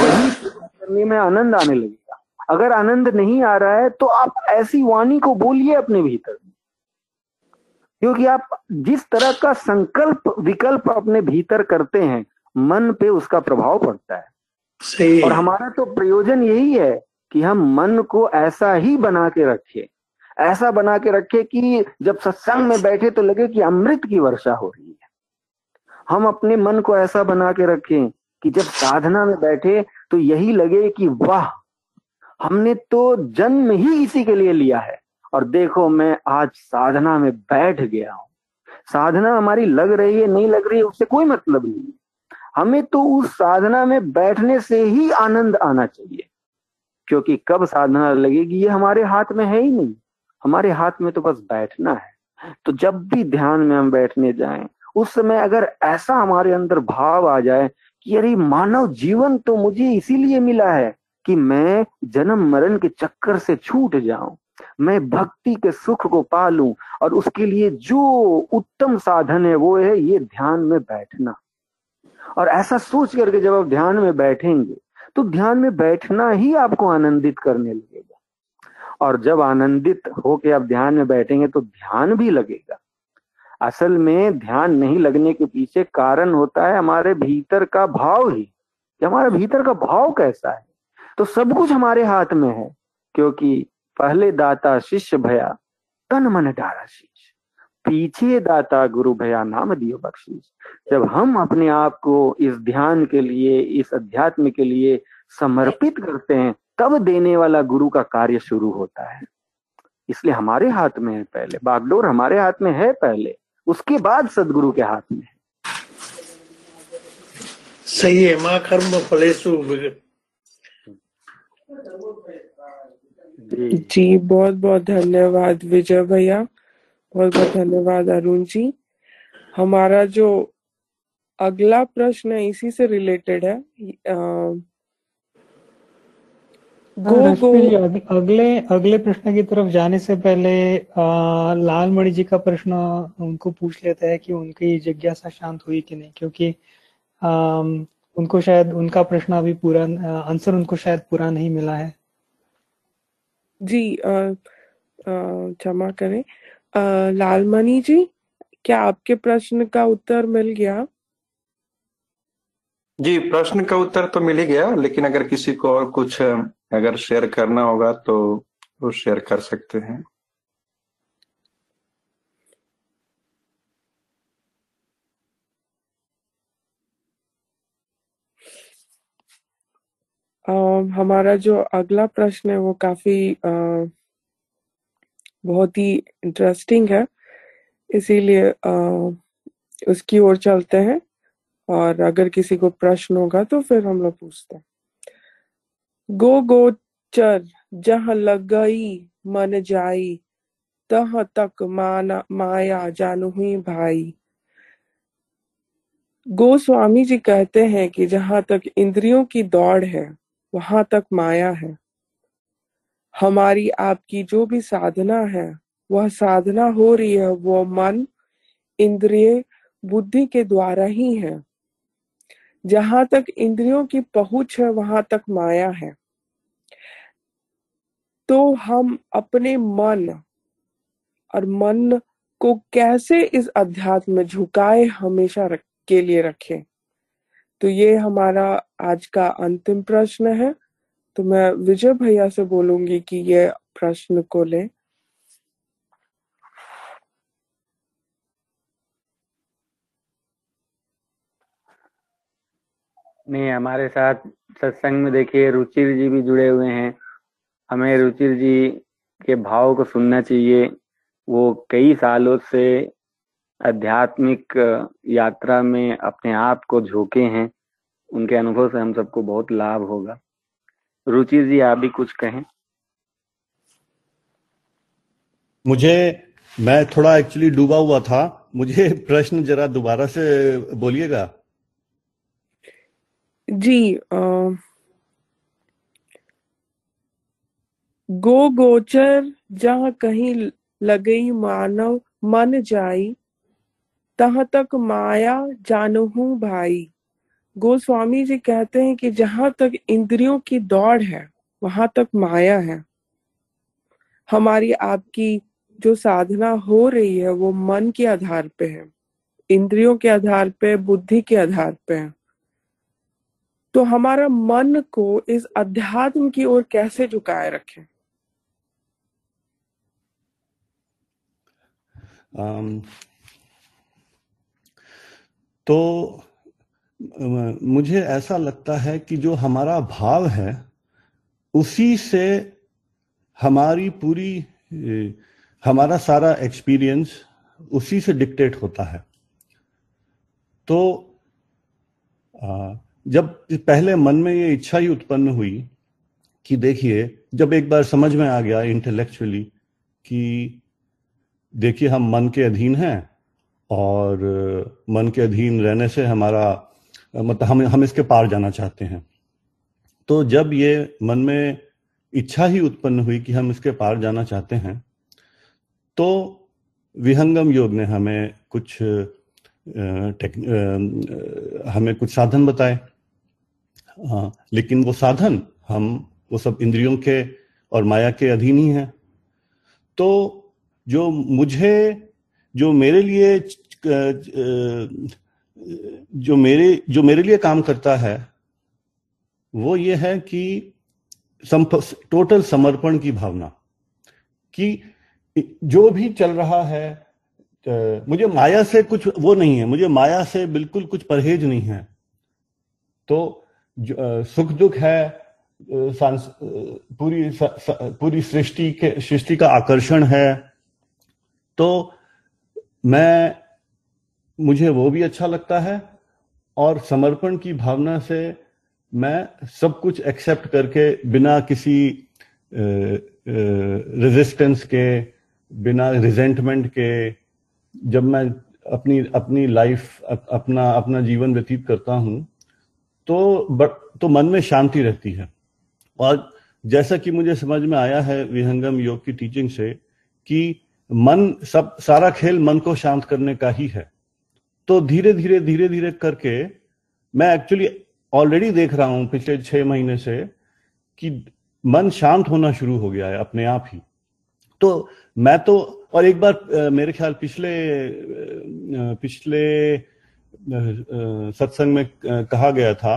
वही करने में आनंद आने लगेगा। अगर आनंद नहीं आ रहा है तो आप ऐसी वाणी को बोलिए अपने भीतर। क्योंकि आप जिस तरह का संकल्प विकल्प अपने भीतर करते हैं मन पे उसका प्रभाव पड़ता है। सही और हमारा तो प्रयोजन यही है कि हम मन को ऐसा ही बना के रखे। ऐसा बना के रखे कि जब सत्संग में बैठे तो लगे कि अमृत की वर्षा हो रही है। हम अपने मन को ऐसा बना के रखें कि जब साधना में बैठे तो यही लगे कि वाह, हमने तो जन्म ही इसी के लिए लिया है। और देखो, मैं आज साधना में बैठ गया हूँ। साधना हमारी लग रही है, नहीं लग रही है, उससे कोई मतलब नहीं हमें तो उस साधना में बैठने से ही आनंद आना चाहिए। क्योंकि कब साधना लगेगी ये हमारे हाथ में है ही नहीं। हमारे हाथ में तो बस बैठना है। तो जब भी ध्यान में हम बैठने जाएँ, उस समय अगर ऐसा हमारे अंदर भाव आ जाए कि अरे मानव जीवन तो मुझे इसीलिए मिला है कि मैं जन्म मरण के चक्कर से छूट जाऊँ, मैं भक्ति के सुख को पालूं और उसके लिए जो उत्तम साधन है वो है ये ध्यान में बैठना। और ऐसा सोच करके जब आप ध्यान में बैठेंगे तो ध्यान में बैठना ही आपको आनंदित करने लगेगा। और जब आनंदित होके आप ध्यान में बैठेंगे तो ध्यान भी लगेगा। असल में ध्यान नहीं लगने के पीछे कारण होता है हमारे भीतर का भाव ही। कि हमारे भीतर का भाव कैसा है? तो सब कुछ हमारे हाथ में है, क्योंकि पहले दाता शिष्य भया, तन मन डारा शीश पीछे दाता गुरु भया नाम दियो बख्शीश। जब हम अपने आप को इस ध्यान के लिए इस अध्यात्म के लिए समर्पित करते हैं तब देने वाला गुरु का कार्य शुरू होता है। इसलिए हमारे हाथ में है पहले। बागडोर हमारे हाथ में है पहले। उसके बाद सदगुरु के हाथ में है। सही है माँ कर्म फलेसु जी। जी बहुत बहुत धन्यवाद विजय भैया। बहुत बहुत धन्यवाद अरुण जी। हमारा जो अगला प्रश्न है इसी से रिलेटेड है। आ, गो हाँ, गो। अगले अगले प्रश्न की तरफ़ जाने से पहले लाल मणि जी का प्रश्न उनको पूछ लेते हैं कि उनकी जिज्ञासा शांत हुई कि नहीं क्योंकि आ, उनको शायद उनका प्रश्न अभी पूरा आंसर उनको शायद पूरा नहीं मिला है। जी क्षमा करें। लालमणि जी क्या आपके प्रश्न का उत्तर मिल गया? जी प्रश्न का उत्तर तो मिल ही गया लेकिन अगर किसी को और कुछ अगर शेयर करना होगा तो वो शेयर कर सकते हैं। Uh, हमारा जो अगला प्रश्न है वो काफ़ी uh, बहुत ही इंटरेस्टिंग है। इसीलिए उसकी ओर चलते हैं और अगर किसी को प्रश्न होगा तो फिर हम लोग पूछते हैं। गो गोचर जहाँ लग गई मन जाई, तह तक माना, माया जानू ही भाई। गोस्वामी जी कहते हैं कि जहाँ तक इंद्रियों की दौड़ है, वहाँ तक माया है। हमारी आपकी जो भी साधना है वह साधना हो रही है वो मन इंद्रिय बुद्धि के द्वारा ही है। जहाँ तक इंद्रियों की पहुँच है वहाँ तक माया है। तो हम अपने मन और मन को कैसे इस अध्यात्म में झुकाए हमेशा रख, के लिए रखें? तो ये हमारा आज का अंतिम प्रश्न है। तो मैं विजय भैया से बोलूँगी कि ये प्रश्न को ले। नहीं, हमारे साथ सत्संग में देखिए, रुचिर जी भी जुड़े हुए हैं। हमें रुचिर जी के भाव को सुनना चाहिए। वो कई सालों से आध्यात्मिक यात्रा में अपने आप को झोंके हैं। उनके अनुभव से हम सबको बहुत लाभ होगा। रुचि जी आप भी कुछ कहें। मुझे मैं थोड़ा एक्चुअली डूबा हुआ था। मुझे [LAUGHS] प्रश्न जरा दोबारा से बोलिएगा। जी आ, गो गोचर जहाँ कहीं लगई मानव मन जाई तह तक माया जानहू भाई। गोस्वामी जी कहते हैं कि जहाँ तक इंद्रियों की दौड़ है, वहाँ तक माया है। हमारी आपकी जो साधना हो रही है, वो मन के आधार पे है, इंद्रियों के आधार पे, बुद्धि के आधार पे है। तो हमारा मन को इस अध्यात्म की ओर कैसे झुकाए रखें? तो मुझे ऐसा लगता है कि जो हमारा भाव है, उसी से हमारी पूरी हमारा सारा एक्सपीरियंस उसी से डिक्टेट होता है। तो जब पहले मन में ये इच्छा ही उत्पन्न हुई कि देखिए, जब एक बार समझ में आ गया इंटेलेक्चुअली कि देखिए, हम मन के अधीन हैं और मन के अधीन रहने से हमारा मतलब हम हम इसके पार जाना चाहते हैं। तो जब ये मन में इच्छा ही उत्पन्न हुई कि हम इसके पार जाना चाहते हैं तो विहंगम योग ने हमें कुछ टेक, हमें कुछ साधन बताए। हाँ लेकिन वो साधन हम वो सब इंद्रियों के और माया के अधीन ही हैं। तो जो मुझे जो मेरे लिए जो मेरे जो मेरे लिए काम करता है, वो ये है कि टोटल समर्पण की भावना, कि जो भी चल रहा है मुझे माया से कुछ वो नहीं है, मुझे माया से बिल्कुल कुछ परहेज नहीं है। तो सुख दुख है पूरी पूरी सृष्टि के, सृष्टि का आकर्षण है। तो मैं मुझे वो भी अच्छा लगता है और समर्पण की भावना से मैं सब कुछ एक्सेप्ट करके बिना किसी रेजिस्टेंस के, बिना रिजेंटमेंट के जब मैं अपनी अपनी लाइफ अपना अपना जीवन व्यतीत करता हूँ तो बट तो मन में शांति रहती है। और जैसा कि मुझे समझ में आया है विहंगम योग की टीचिंग से कि मन सब, सारा खेल मन को शांत करने का ही है। तो धीरे धीरे धीरे धीरे करके मैं एक्चुअली ऑलरेडी देख रहा हूँ पिछले छह महीने से कि मन शांत होना शुरू हो गया है अपने आप ही। तो मैं तो और एक बार मेरे ख्याल पिछले पिछले सत्संग में कहा गया था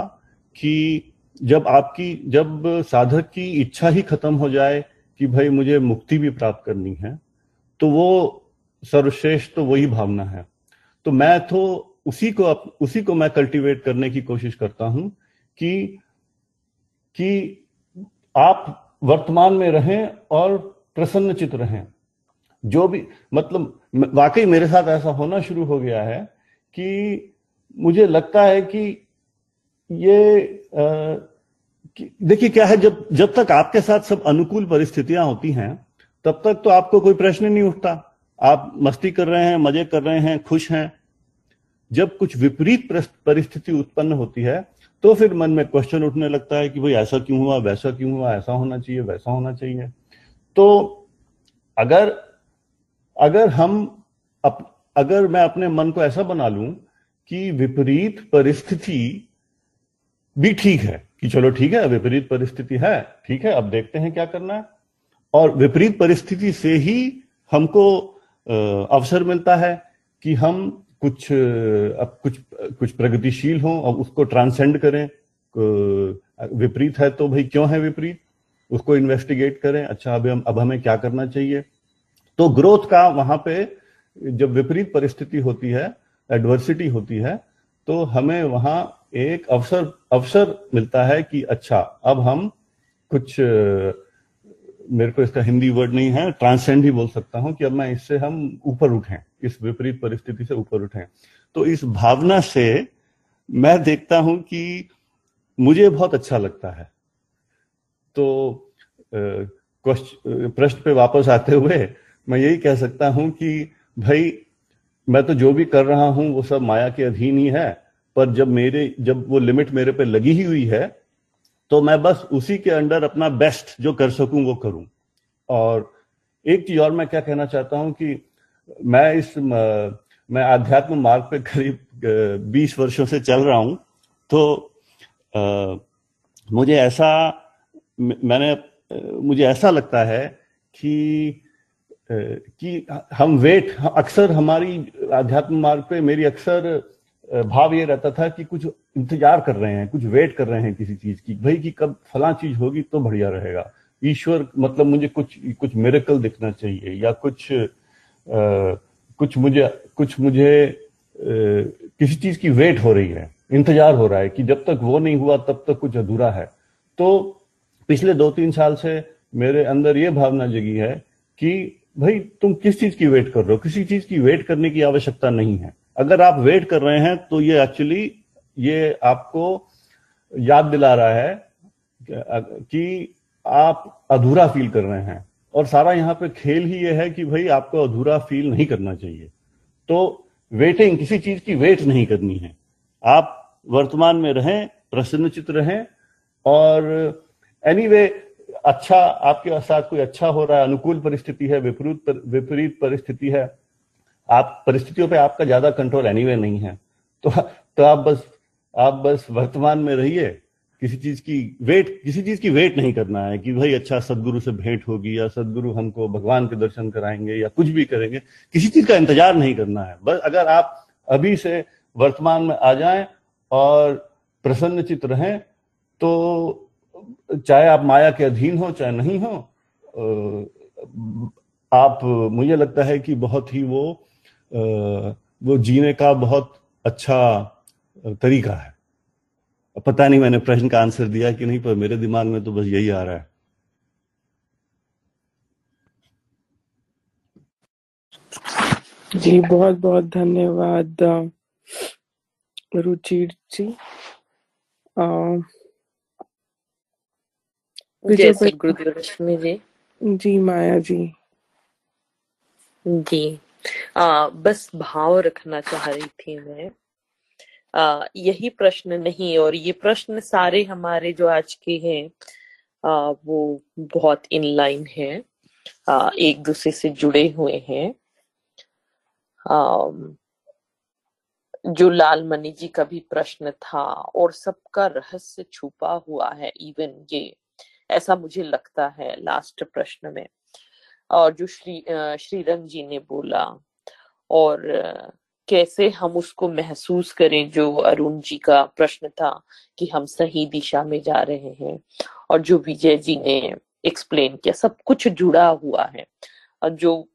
कि जब आपकी, जब साधक की इच्छा ही खत्म हो जाए कि भाई मुझे मुक्ति भी प्राप्त करनी है तो वो सर्वश्रेष्ठ तो वही भावना है। तो मैं तो उसी को उसी को मैं कल्टीवेट करने की कोशिश करता हूँ कि कि आप वर्तमान में रहें और प्रसन्नचित रहें। जो भी मतलब वाकई मेरे साथ ऐसा होना शुरू हो गया है कि मुझे लगता है कि ये देखिए क्या है, जब जब तक आपके साथ सब अनुकूल परिस्थितियाँ होती हैं, तब तक तो आपको कोई प्रश्न नहीं उठता। आप मस्ती कर रहे हैं मज़े कर रहे हैं खुश हैं। जब कुछ विपरीत परिस्थिति उत्पन्न होती है तो फिर मन में क्वेश्चन उठने लगता है कि भाई ऐसा क्यों हुआ वैसा क्यों हुआ ऐसा होना चाहिए वैसा होना चाहिए। तो अगर अगर हम अप, अगर मैं अपने मन को ऐसा बना लूँ कि विपरीत परिस्थिति भी ठीक है कि चलो ठीक है विपरीत परिस्थिति है ठीक है अब देखते हैं क्या करना है। और विपरीत परिस्थिति से ही हमको अवसर मिलता है कि हम कुछ, अब कुछ कुछ प्रगतिशील हों और उसको ट्रांसेंड करें। विपरीत है तो भाई क्यों है विपरीत? उसको इन्वेस्टिगेट करें। अच्छा अब हम, अब हमें क्या करना चाहिए? तो ग्रोथ का वहाँ पे जब विपरीत परिस्थिति होती है एडवर्सिटी होती है तो हमें वहाँ एक अवसर अवसर मिलता है कि अच्छा अब हम कुछ मेरे को इसका हिंदी वर्ड नहीं है ट्रांसेंड ही बोल सकता हूँ कि अब मैं इससे हम ऊपर उठें, इस विपरीत परिस्थिति से ऊपर उठें। तो इस भावना से मैं देखता हूँ कि मुझे बहुत अच्छा लगता है। तो प्रश्न पे वापस आते हुए मैं यही कह सकता हूँ कि भाई, मैं तो जो भी कर रहा हूँ वो सब माया के अधीन ही है, पर जब मेरे, जब वो लिमिट मेरे पे लगी ही हुई है तो मैं बस उसी के अंडर अपना बेस्ट जो कर सकूँ वो करूँ। और एक चीज़ और मैं क्या कहना चाहता हूँ कि मैं इस मैं आध्यात्म मार्ग पे करीब बीस वर्षों से चल रहा हूँ तो आ, मुझे ऐसा मैंने मुझे ऐसा लगता है कि कि हम वेट अक्सर हमारी आध्यात्म मार्ग पे मेरी अक्सर भाव ये रहता था कि कुछ इंतज़ार कर रहे हैं कुछ वेट कर रहे हैं किसी चीज़ की भाई कि कब फला चीज़ होगी तो बढ़िया रहेगा। ईश्वर मतलब मुझे कुछ कुछ मेरेकल दिखना चाहिए या कुछ आ, कुछ मुझे कुछ मुझे आ, किसी चीज़ की वेट हो रही है इंतज़ार हो रहा है कि जब तक वो नहीं हुआ तब तक कुछ अधूरा है। तो पिछले दो तीन साल से मेरे अंदर ये भावना जगी है कि भाई तुम किस चीज़ की वेट कर रहे हो? किसी चीज़ की वेट करने की आवश्यकता नहीं है। अगर आप वेट कर रहे हैं तो ये एक्चुअली ये आपको याद दिला रहा है कि आप अधूरा फील कर रहे हैं। और सारा यहाँ पे खेल ही ये है कि भाई आपको अधूरा फील नहीं करना चाहिए। तो वेटिंग किसी चीज़ की वेट नहीं करनी है। आप वर्तमान में रहें प्रसन्नचित रहें और एनीवे anyway, अच्छा आपके साथ कोई अच्छा हो रहा है अनुकूल परिस्थिति है विपरीत पर, विपरीत परिस्थिति है आप परिस्थितियों पे आपका ज़्यादा कंट्रोल एनीवे नहीं है। तो तो आप बस आप बस वर्तमान में रहिए, किसी चीज़ की वेट किसी चीज़ की वेट नहीं करना है कि भाई अच्छा सदगुरु से भेंट होगी या सदगुरु हमको भगवान के दर्शन कराएँगे या कुछ भी करेंगे, किसी चीज़ का इंतज़ार नहीं करना है। बस अगर आप अभी से वर्तमान में आ जाएँ और प्रसन्न चित रहें तो चाहे आप माया के अधीन हो, चाहे नहीं हो आप, मुझे लगता है कि बहुत ही वो वो जीने का बहुत अच्छा तरीका है। पता नहीं मैंने प्रश्न का आंसर दिया कि नहीं पर मेरे दिमाग में तो बस यही आ रहा है। जी बहुत बहुत धन्यवाद रुचि जी। जय गुरुदेव जी। जी माया जी। जी। आ, बस भाव रखना चाह रही थी मैं। आ, यही प्रश्न नहीं और ये प्रश्न सारे हमारे जो आज के हैं आ, वो बहुत इन लाइन है। आ, एक दूसरे से जुड़े हुए हैं। जो लाल मणि जी का भी प्रश्न था और सबका रहस्य छुपा हुआ है इवन ये। ऐसा मुझे लगता है लास्ट प्रश्न में। और जो श्री श्रीरंग जी ने बोला और कैसे हम उसको महसूस करें जो अरुण जी का प्रश्न था कि हम सही दिशा में जा रहे हैं और जो विजय जी ने एक्सप्लेन किया, सब कुछ जुड़ा हुआ है। और जो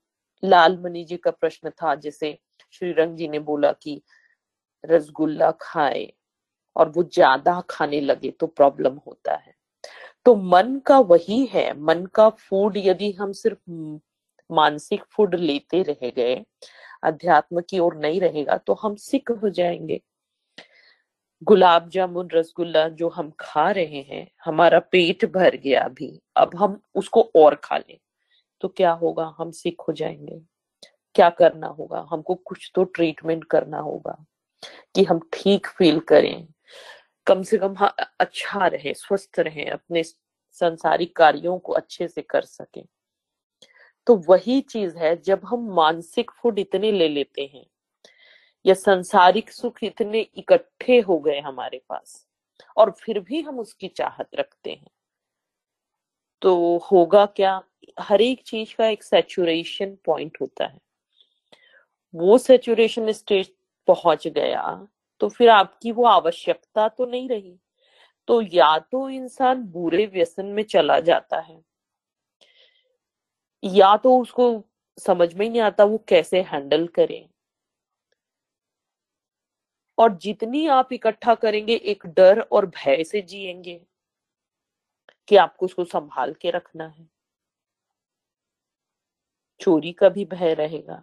लाल मणि जी का प्रश्न था, जैसे श्रीरंग जी ने बोला कि रसगुल्ला खाए और वो ज़्यादा खाने लगे तो प्रॉब्लम होता है। तो मन का वही है, मन का फ़ूड यदि हम सिर्फ़ मानसिक फ़ूड लेते रह गए, अध्यात्म की ओर नहीं रहेगा तो हम सिक हो जाएँगे। गुलाब जामुन, रसगुल्ला जो हम खा रहे हैं, हमारा पेट भर गया अभी, अब हम उसको और खा लें तो क्या होगा? हम सिक हो जाएँगे। क्या करना होगा? हमको कुछ तो ट्रीटमेंट करना होगा, कि हम ठीक फील करें। कम से कम हाँ, अच्छा रहे स्वस्थ रहे अपने संसारिक कार्यों को अच्छे से कर सके। तो वही चीज़ है जब हम मानसिक फ़ूड इतने ले लेते हैं या संसारिक सुख इतने इकट्ठे हो गए हमारे पास और फिर भी हम उसकी चाहत रखते हैं तो होगा क्या? हर एक चीज़ का एक सेचुरेशन पॉइंट होता है। वो सेचुरेशन स्टेज पहुँच गया तो फिर आपकी वो आवश्यकता तो नहीं रही। तो या तो इंसान बुरे व्यसन में चला जाता है, या तो उसको समझ में ही नहीं आता वो कैसे हैंडल करे। और जितनी आप इकट्ठा करेंगे, एक डर और भय से जिएँगे कि आपको उसको संभाल के रखना है। चोरी का भी भय रहेगा।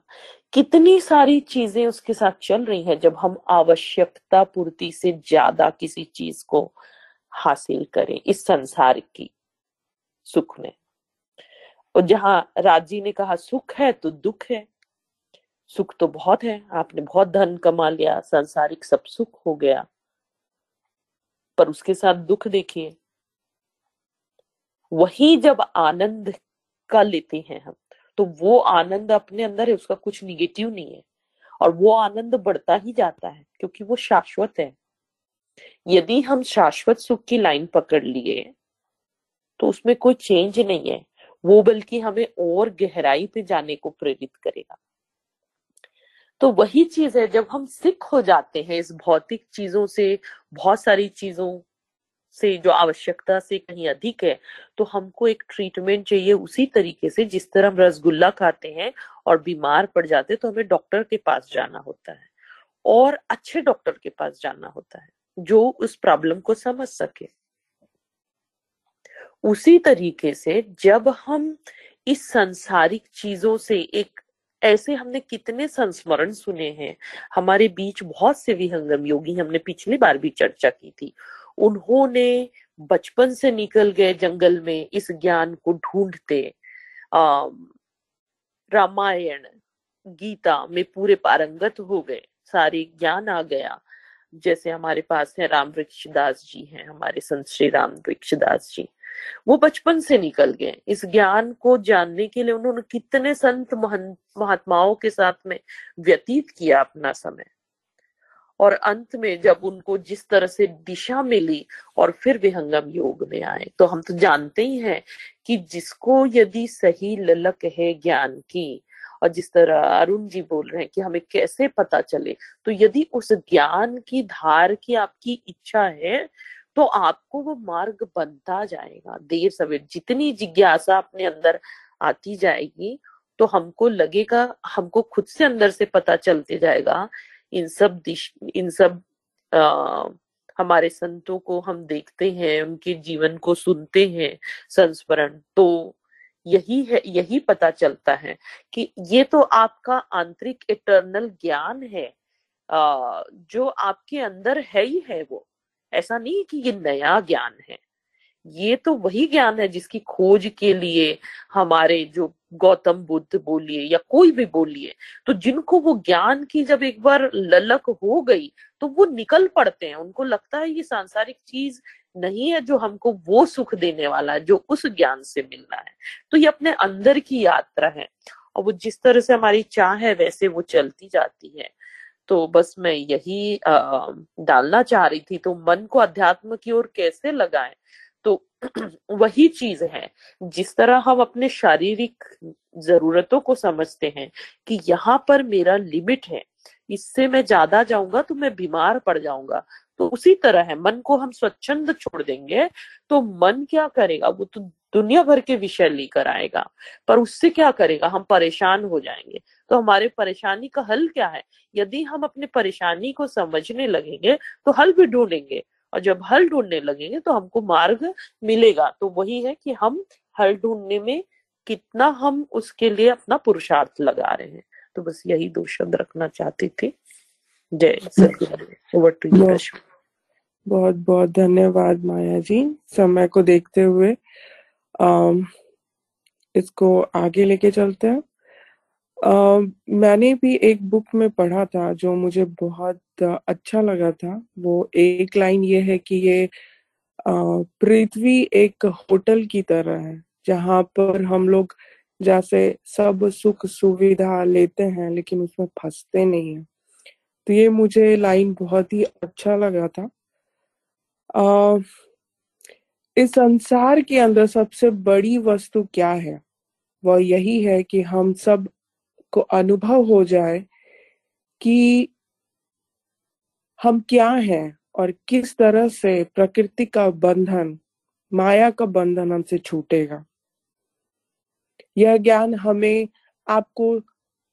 कितनी सारी चीज़ें उसके साथ चल रही हैं जब हम आवश्यकता पूर्ति से ज़्यादा किसी चीज़ को हासिल करें इस संसार की सुख में। और जहाँ राज़ी ने कहा, सुख है तो दुख है। सुख तो बहुत है। आपने बहुत धन कमा लिया, संसारिक सब सुख हो गया। पर उसके साथ दुख देखिए। वही जब आनंद का लेते हैं हम तो वो आनंद अपने अंदर है, उसका कुछ निगेटिव नहीं है। और वो आनंद बढ़ता ही जाता है, क्योंकि वो शाश्वत है। यदि हम शाश्वत सुख की लाइन पकड़ लिए तो उसमें कोई चेंज नहीं है। वो बल्कि हमें और गहराई पे जाने को प्रेरित करेगा। तो वही चीज़ है, जब हम सिख हो जाते हैं, इस भौतिक चीज़ों से, बहुत सारी चीज़ों से जो आवश्यकता से कहीं अधिक है तो हमको एक ट्रीटमेंट चाहिए उसी तरीके से जिस तरह हम रसगुल्ला खाते हैं और बीमार पड़ जाते तो हमें डॉक्टर के पास जाना होता है और अच्छे डॉक्टर के पास जाना होता है जो उस प्रॉब्लम को समझ सके। उसी तरीके से जब हम इस संसारिक चीज़ों से एक ऐसे हमने कितने संस्मरण सुने हैं, हमारे बीच बहुत से विहंगम योगी हमने पिछली बार भी चर्चा की थी उन्होंने बचपन से निकल गए जंगल में इस ज्ञान को ढूंढते। रामायण, गीता में पूरे पारंगत हो गए। सारे ज्ञान आ गया। जैसे हमारे पास है राम वृक्षदास जी हैं, हमारे संत श्री राम वृक्षदास जी। वो बचपन से निकल गए। इस ज्ञान को जानने के लिए उन्होंने कितने संत महात्माओं के साथ में व्यतीत किया अपना समय। और अंत में जब उनको जिस तरह से दिशा मिली और फिर विहंगम योग में आए। तो हम तो जानते ही हैं कि जिसको यदि सही ललक है ज्ञान की, और जिस तरह अरुण जी बोल रहे हैं कि हमें कैसे पता चले तो यदि उस ज्ञान की धार की आपकी इच्छा है तो आपको वो मार्ग बनता जाएगा। देर सवेर जितनी जिज्ञासा अपने अंदर आती जाएगी तो हमको लगेगा, हमको खुद से अंदर से पता चलते जाएगा इन सब दिश इन सब आ, हमारे संतों को हम देखते हैं उनके जीवन को सुनते हैं संस्मरण तो यही है यही पता चलता है कि ये तो आपका आंतरिक इटर्नल ज्ञान है। आ, जो आपके अंदर है ही है वो। ऐसा नहीं कि ये नया ज्ञान है। ये तो वही ज्ञान है जिसकी खोज के लिए हमारे जो गौतम बुद्ध बोलिए या कोई भी बोलिए तो जिनको वो ज्ञान की जब एक बार ललक हो गई तो वो निकल पड़ते हैं। उनको लगता है ये सांसारिक चीज़ नहीं है जो हमको वो सुख देने वाला है जो उस ज्ञान से मिलना है। तो ये अपने अंदर की यात्रा है और वो जिस तरह से हमारी चाह है वैसे वो चलती जाती है। तो बस मैं यही आ, डालना चाह रही थी। तो मन को अध्यात्म की ओर कैसे लगाएँ? वही चीज़ है, जिस तरह हम अपने शारीरिक जरूरतों को समझते हैं कि यहाँ पर मेरा लिमिट है, इससे मैं ज़्यादा जाऊँगा तो मैं बीमार पड़ जाऊँगा। तो उसी तरह है, मन को हम स्वच्छंद छोड़ देंगे तो मन क्या करेगा? वो तो दुनिया भर के विषय लेकर आएगा, पर उससे क्या करेगा? हम परेशान हो जाएँगे। तो हमारे परेशानी का हल क्या है? यदि हम अपने परेशानी को समझने लगेंगे तो हल भी ढूंढेंगे। और जब हल ढूँढने लगेंगे तो हमको मार्ग मिलेगा। तो वही है कि हम हल ढूँढने में कितना हम उसके लिए अपना पुरुषार्थ लगा रहे हैं। तो बस यही दो शब्द रखना चाहती थी। जय सतगुरु बहुत बहुत धन्यवाद माया जी समय को देखते हुए। आ, इसको आगे लेके चलते हैं। मैंने भी एक बुक में पढ़ा था जो मुझे बहुत अच्छा लगा था। वो एक लाइन ये है कि ये पृथ्वी एक होटल की तरह है जहाँ पर हम लोग जैसे सब सुख सुविधा लेते हैं लेकिन उसमें फंसते नहीं है। तो ये मुझे लाइन बहुत ही अच्छा लगा था। आ, इस संसार के अंदर सबसे बड़ी वस्तु क्या है? वह यही है कि हम सब को अनुभव हो जाए कि हम क्या हैं और किस तरह से प्रकृति का बंधन, माया का बंधन हमसे छूटेगा। यह ज्ञान हमें आपको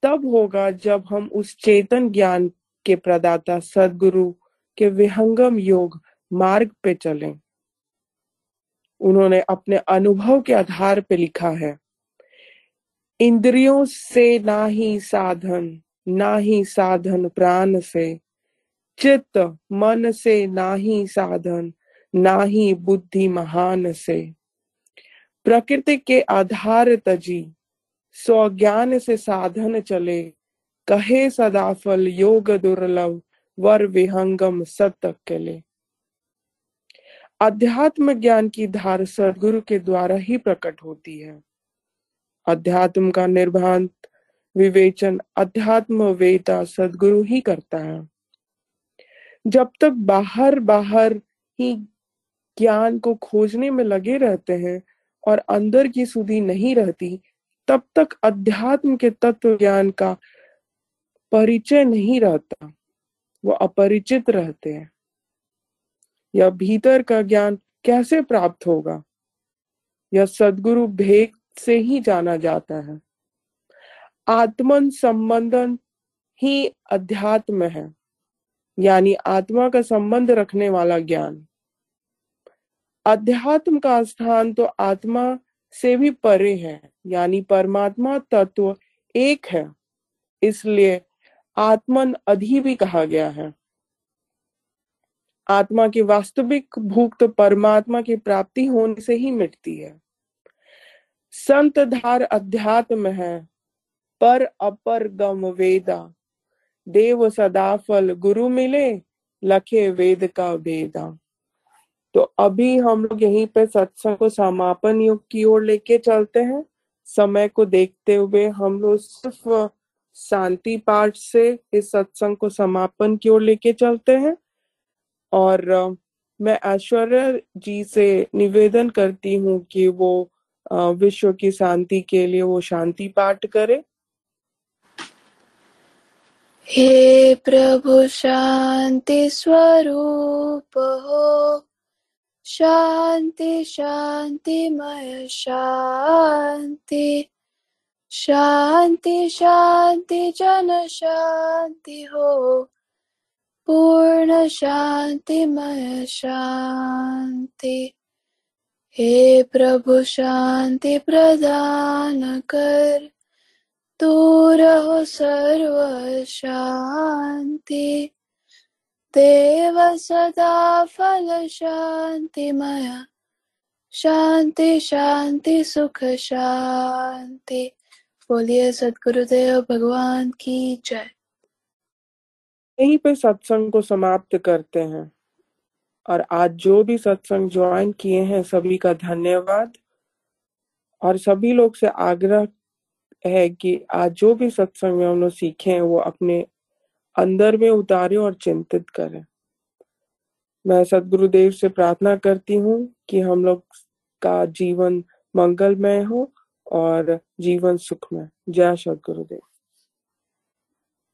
तब होगा जब हम उस चेतन ज्ञान के प्रदाता, सदगुरु के विहंगम योग मार्ग पे चलें। उन्होंने अपने अनुभव के आधार पे लिखा है। इंद्रियों से ना ही साधन, ना ही साधन प्राण से। चित्त, मन से ना ही साधन, ना ही बुद्धि महान से। प्रकृति के आधार तजी, स्वज्ञान से साधन चले। कहे सदाफल योग दुर्लभ, वर विहंगम सत ले अध्यात्म ज्ञान की धार सदगुरु के द्वारा ही प्रकट होती है। अध्यात्म का निर्भांत विवेचन अध्यात्म वेता सदगुरु ही करता है। जब तक बाहर बाहर ही ज्ञान को खोजने में लगे रहते हैं और अंदर की सुधी नहीं रहती, तब तक अध्यात्म के तत्व ज्ञान का परिचय नहीं रहता, वो अपरिचित रहते हैं। या भीतर का ज्ञान कैसे प्राप्त होगा? यह सदगुरु भेद से ही जाना जाता है। आत्मन संबंधन ही अध्यात्म है, यानी आत्मा का संबंध रखने वाला ज्ञान। अध्यात्म का स्थान तो आत्मा से भी परे है, यानी परमात्मा तत्व एक है, इसलिए आत्मन अधि भी कहा गया है। आत्मा की वास्तविक भूख तो परमात्मा की प्राप्ति होने से ही मिटती है। संत धार अध्यात्म है, पर अपर गम वेदा। देव सदाफल गुरु मिले, लखे वेद का वेदा। तो अभी हम लोग यहीं पे सत्संग को समापन युग की ओर लेके चलते हैं। समय को देखते हुए हम लोग सिर्फ़ शांति पाठ से इस सत्संग को समापन की ओर लेके चलते हैं। और मैं ऐश्वर्या जी से निवेदन करती हूँ कि वो विश्व की शांति के लिए वो शांति पाठ करे। हे प्रभु, शांति स्वरूप हो। शांति शांति, मय शांति। शांति शांति, जन शांति हो। पूर्ण शांति, मय शांति। हे प्रभु, शांति प्रदान कर। तू हो सर्व शांति। देव सदा फल शांति मया शांति शांति, सुख, शांति। बोलिए सदगुरुदेव भगवान की जय। यहीं पे सत्संग को समाप्त करते हैं। और आज जो भी सत्संग ज्वाइन किए हैं, सभी का धन्यवाद। और सभी लोग से आग्रह है कि आज जो भी सत्संग में हम लोग सीखे हैं, वो अपने अंदर में उतारे और चिंतित करें। मैं सदगुरुदेव से प्रार्थना करती हूँ कि हम लोग का जीवन मंगलमय हो और जीवन सुखमय। जय सदगुरुदेव।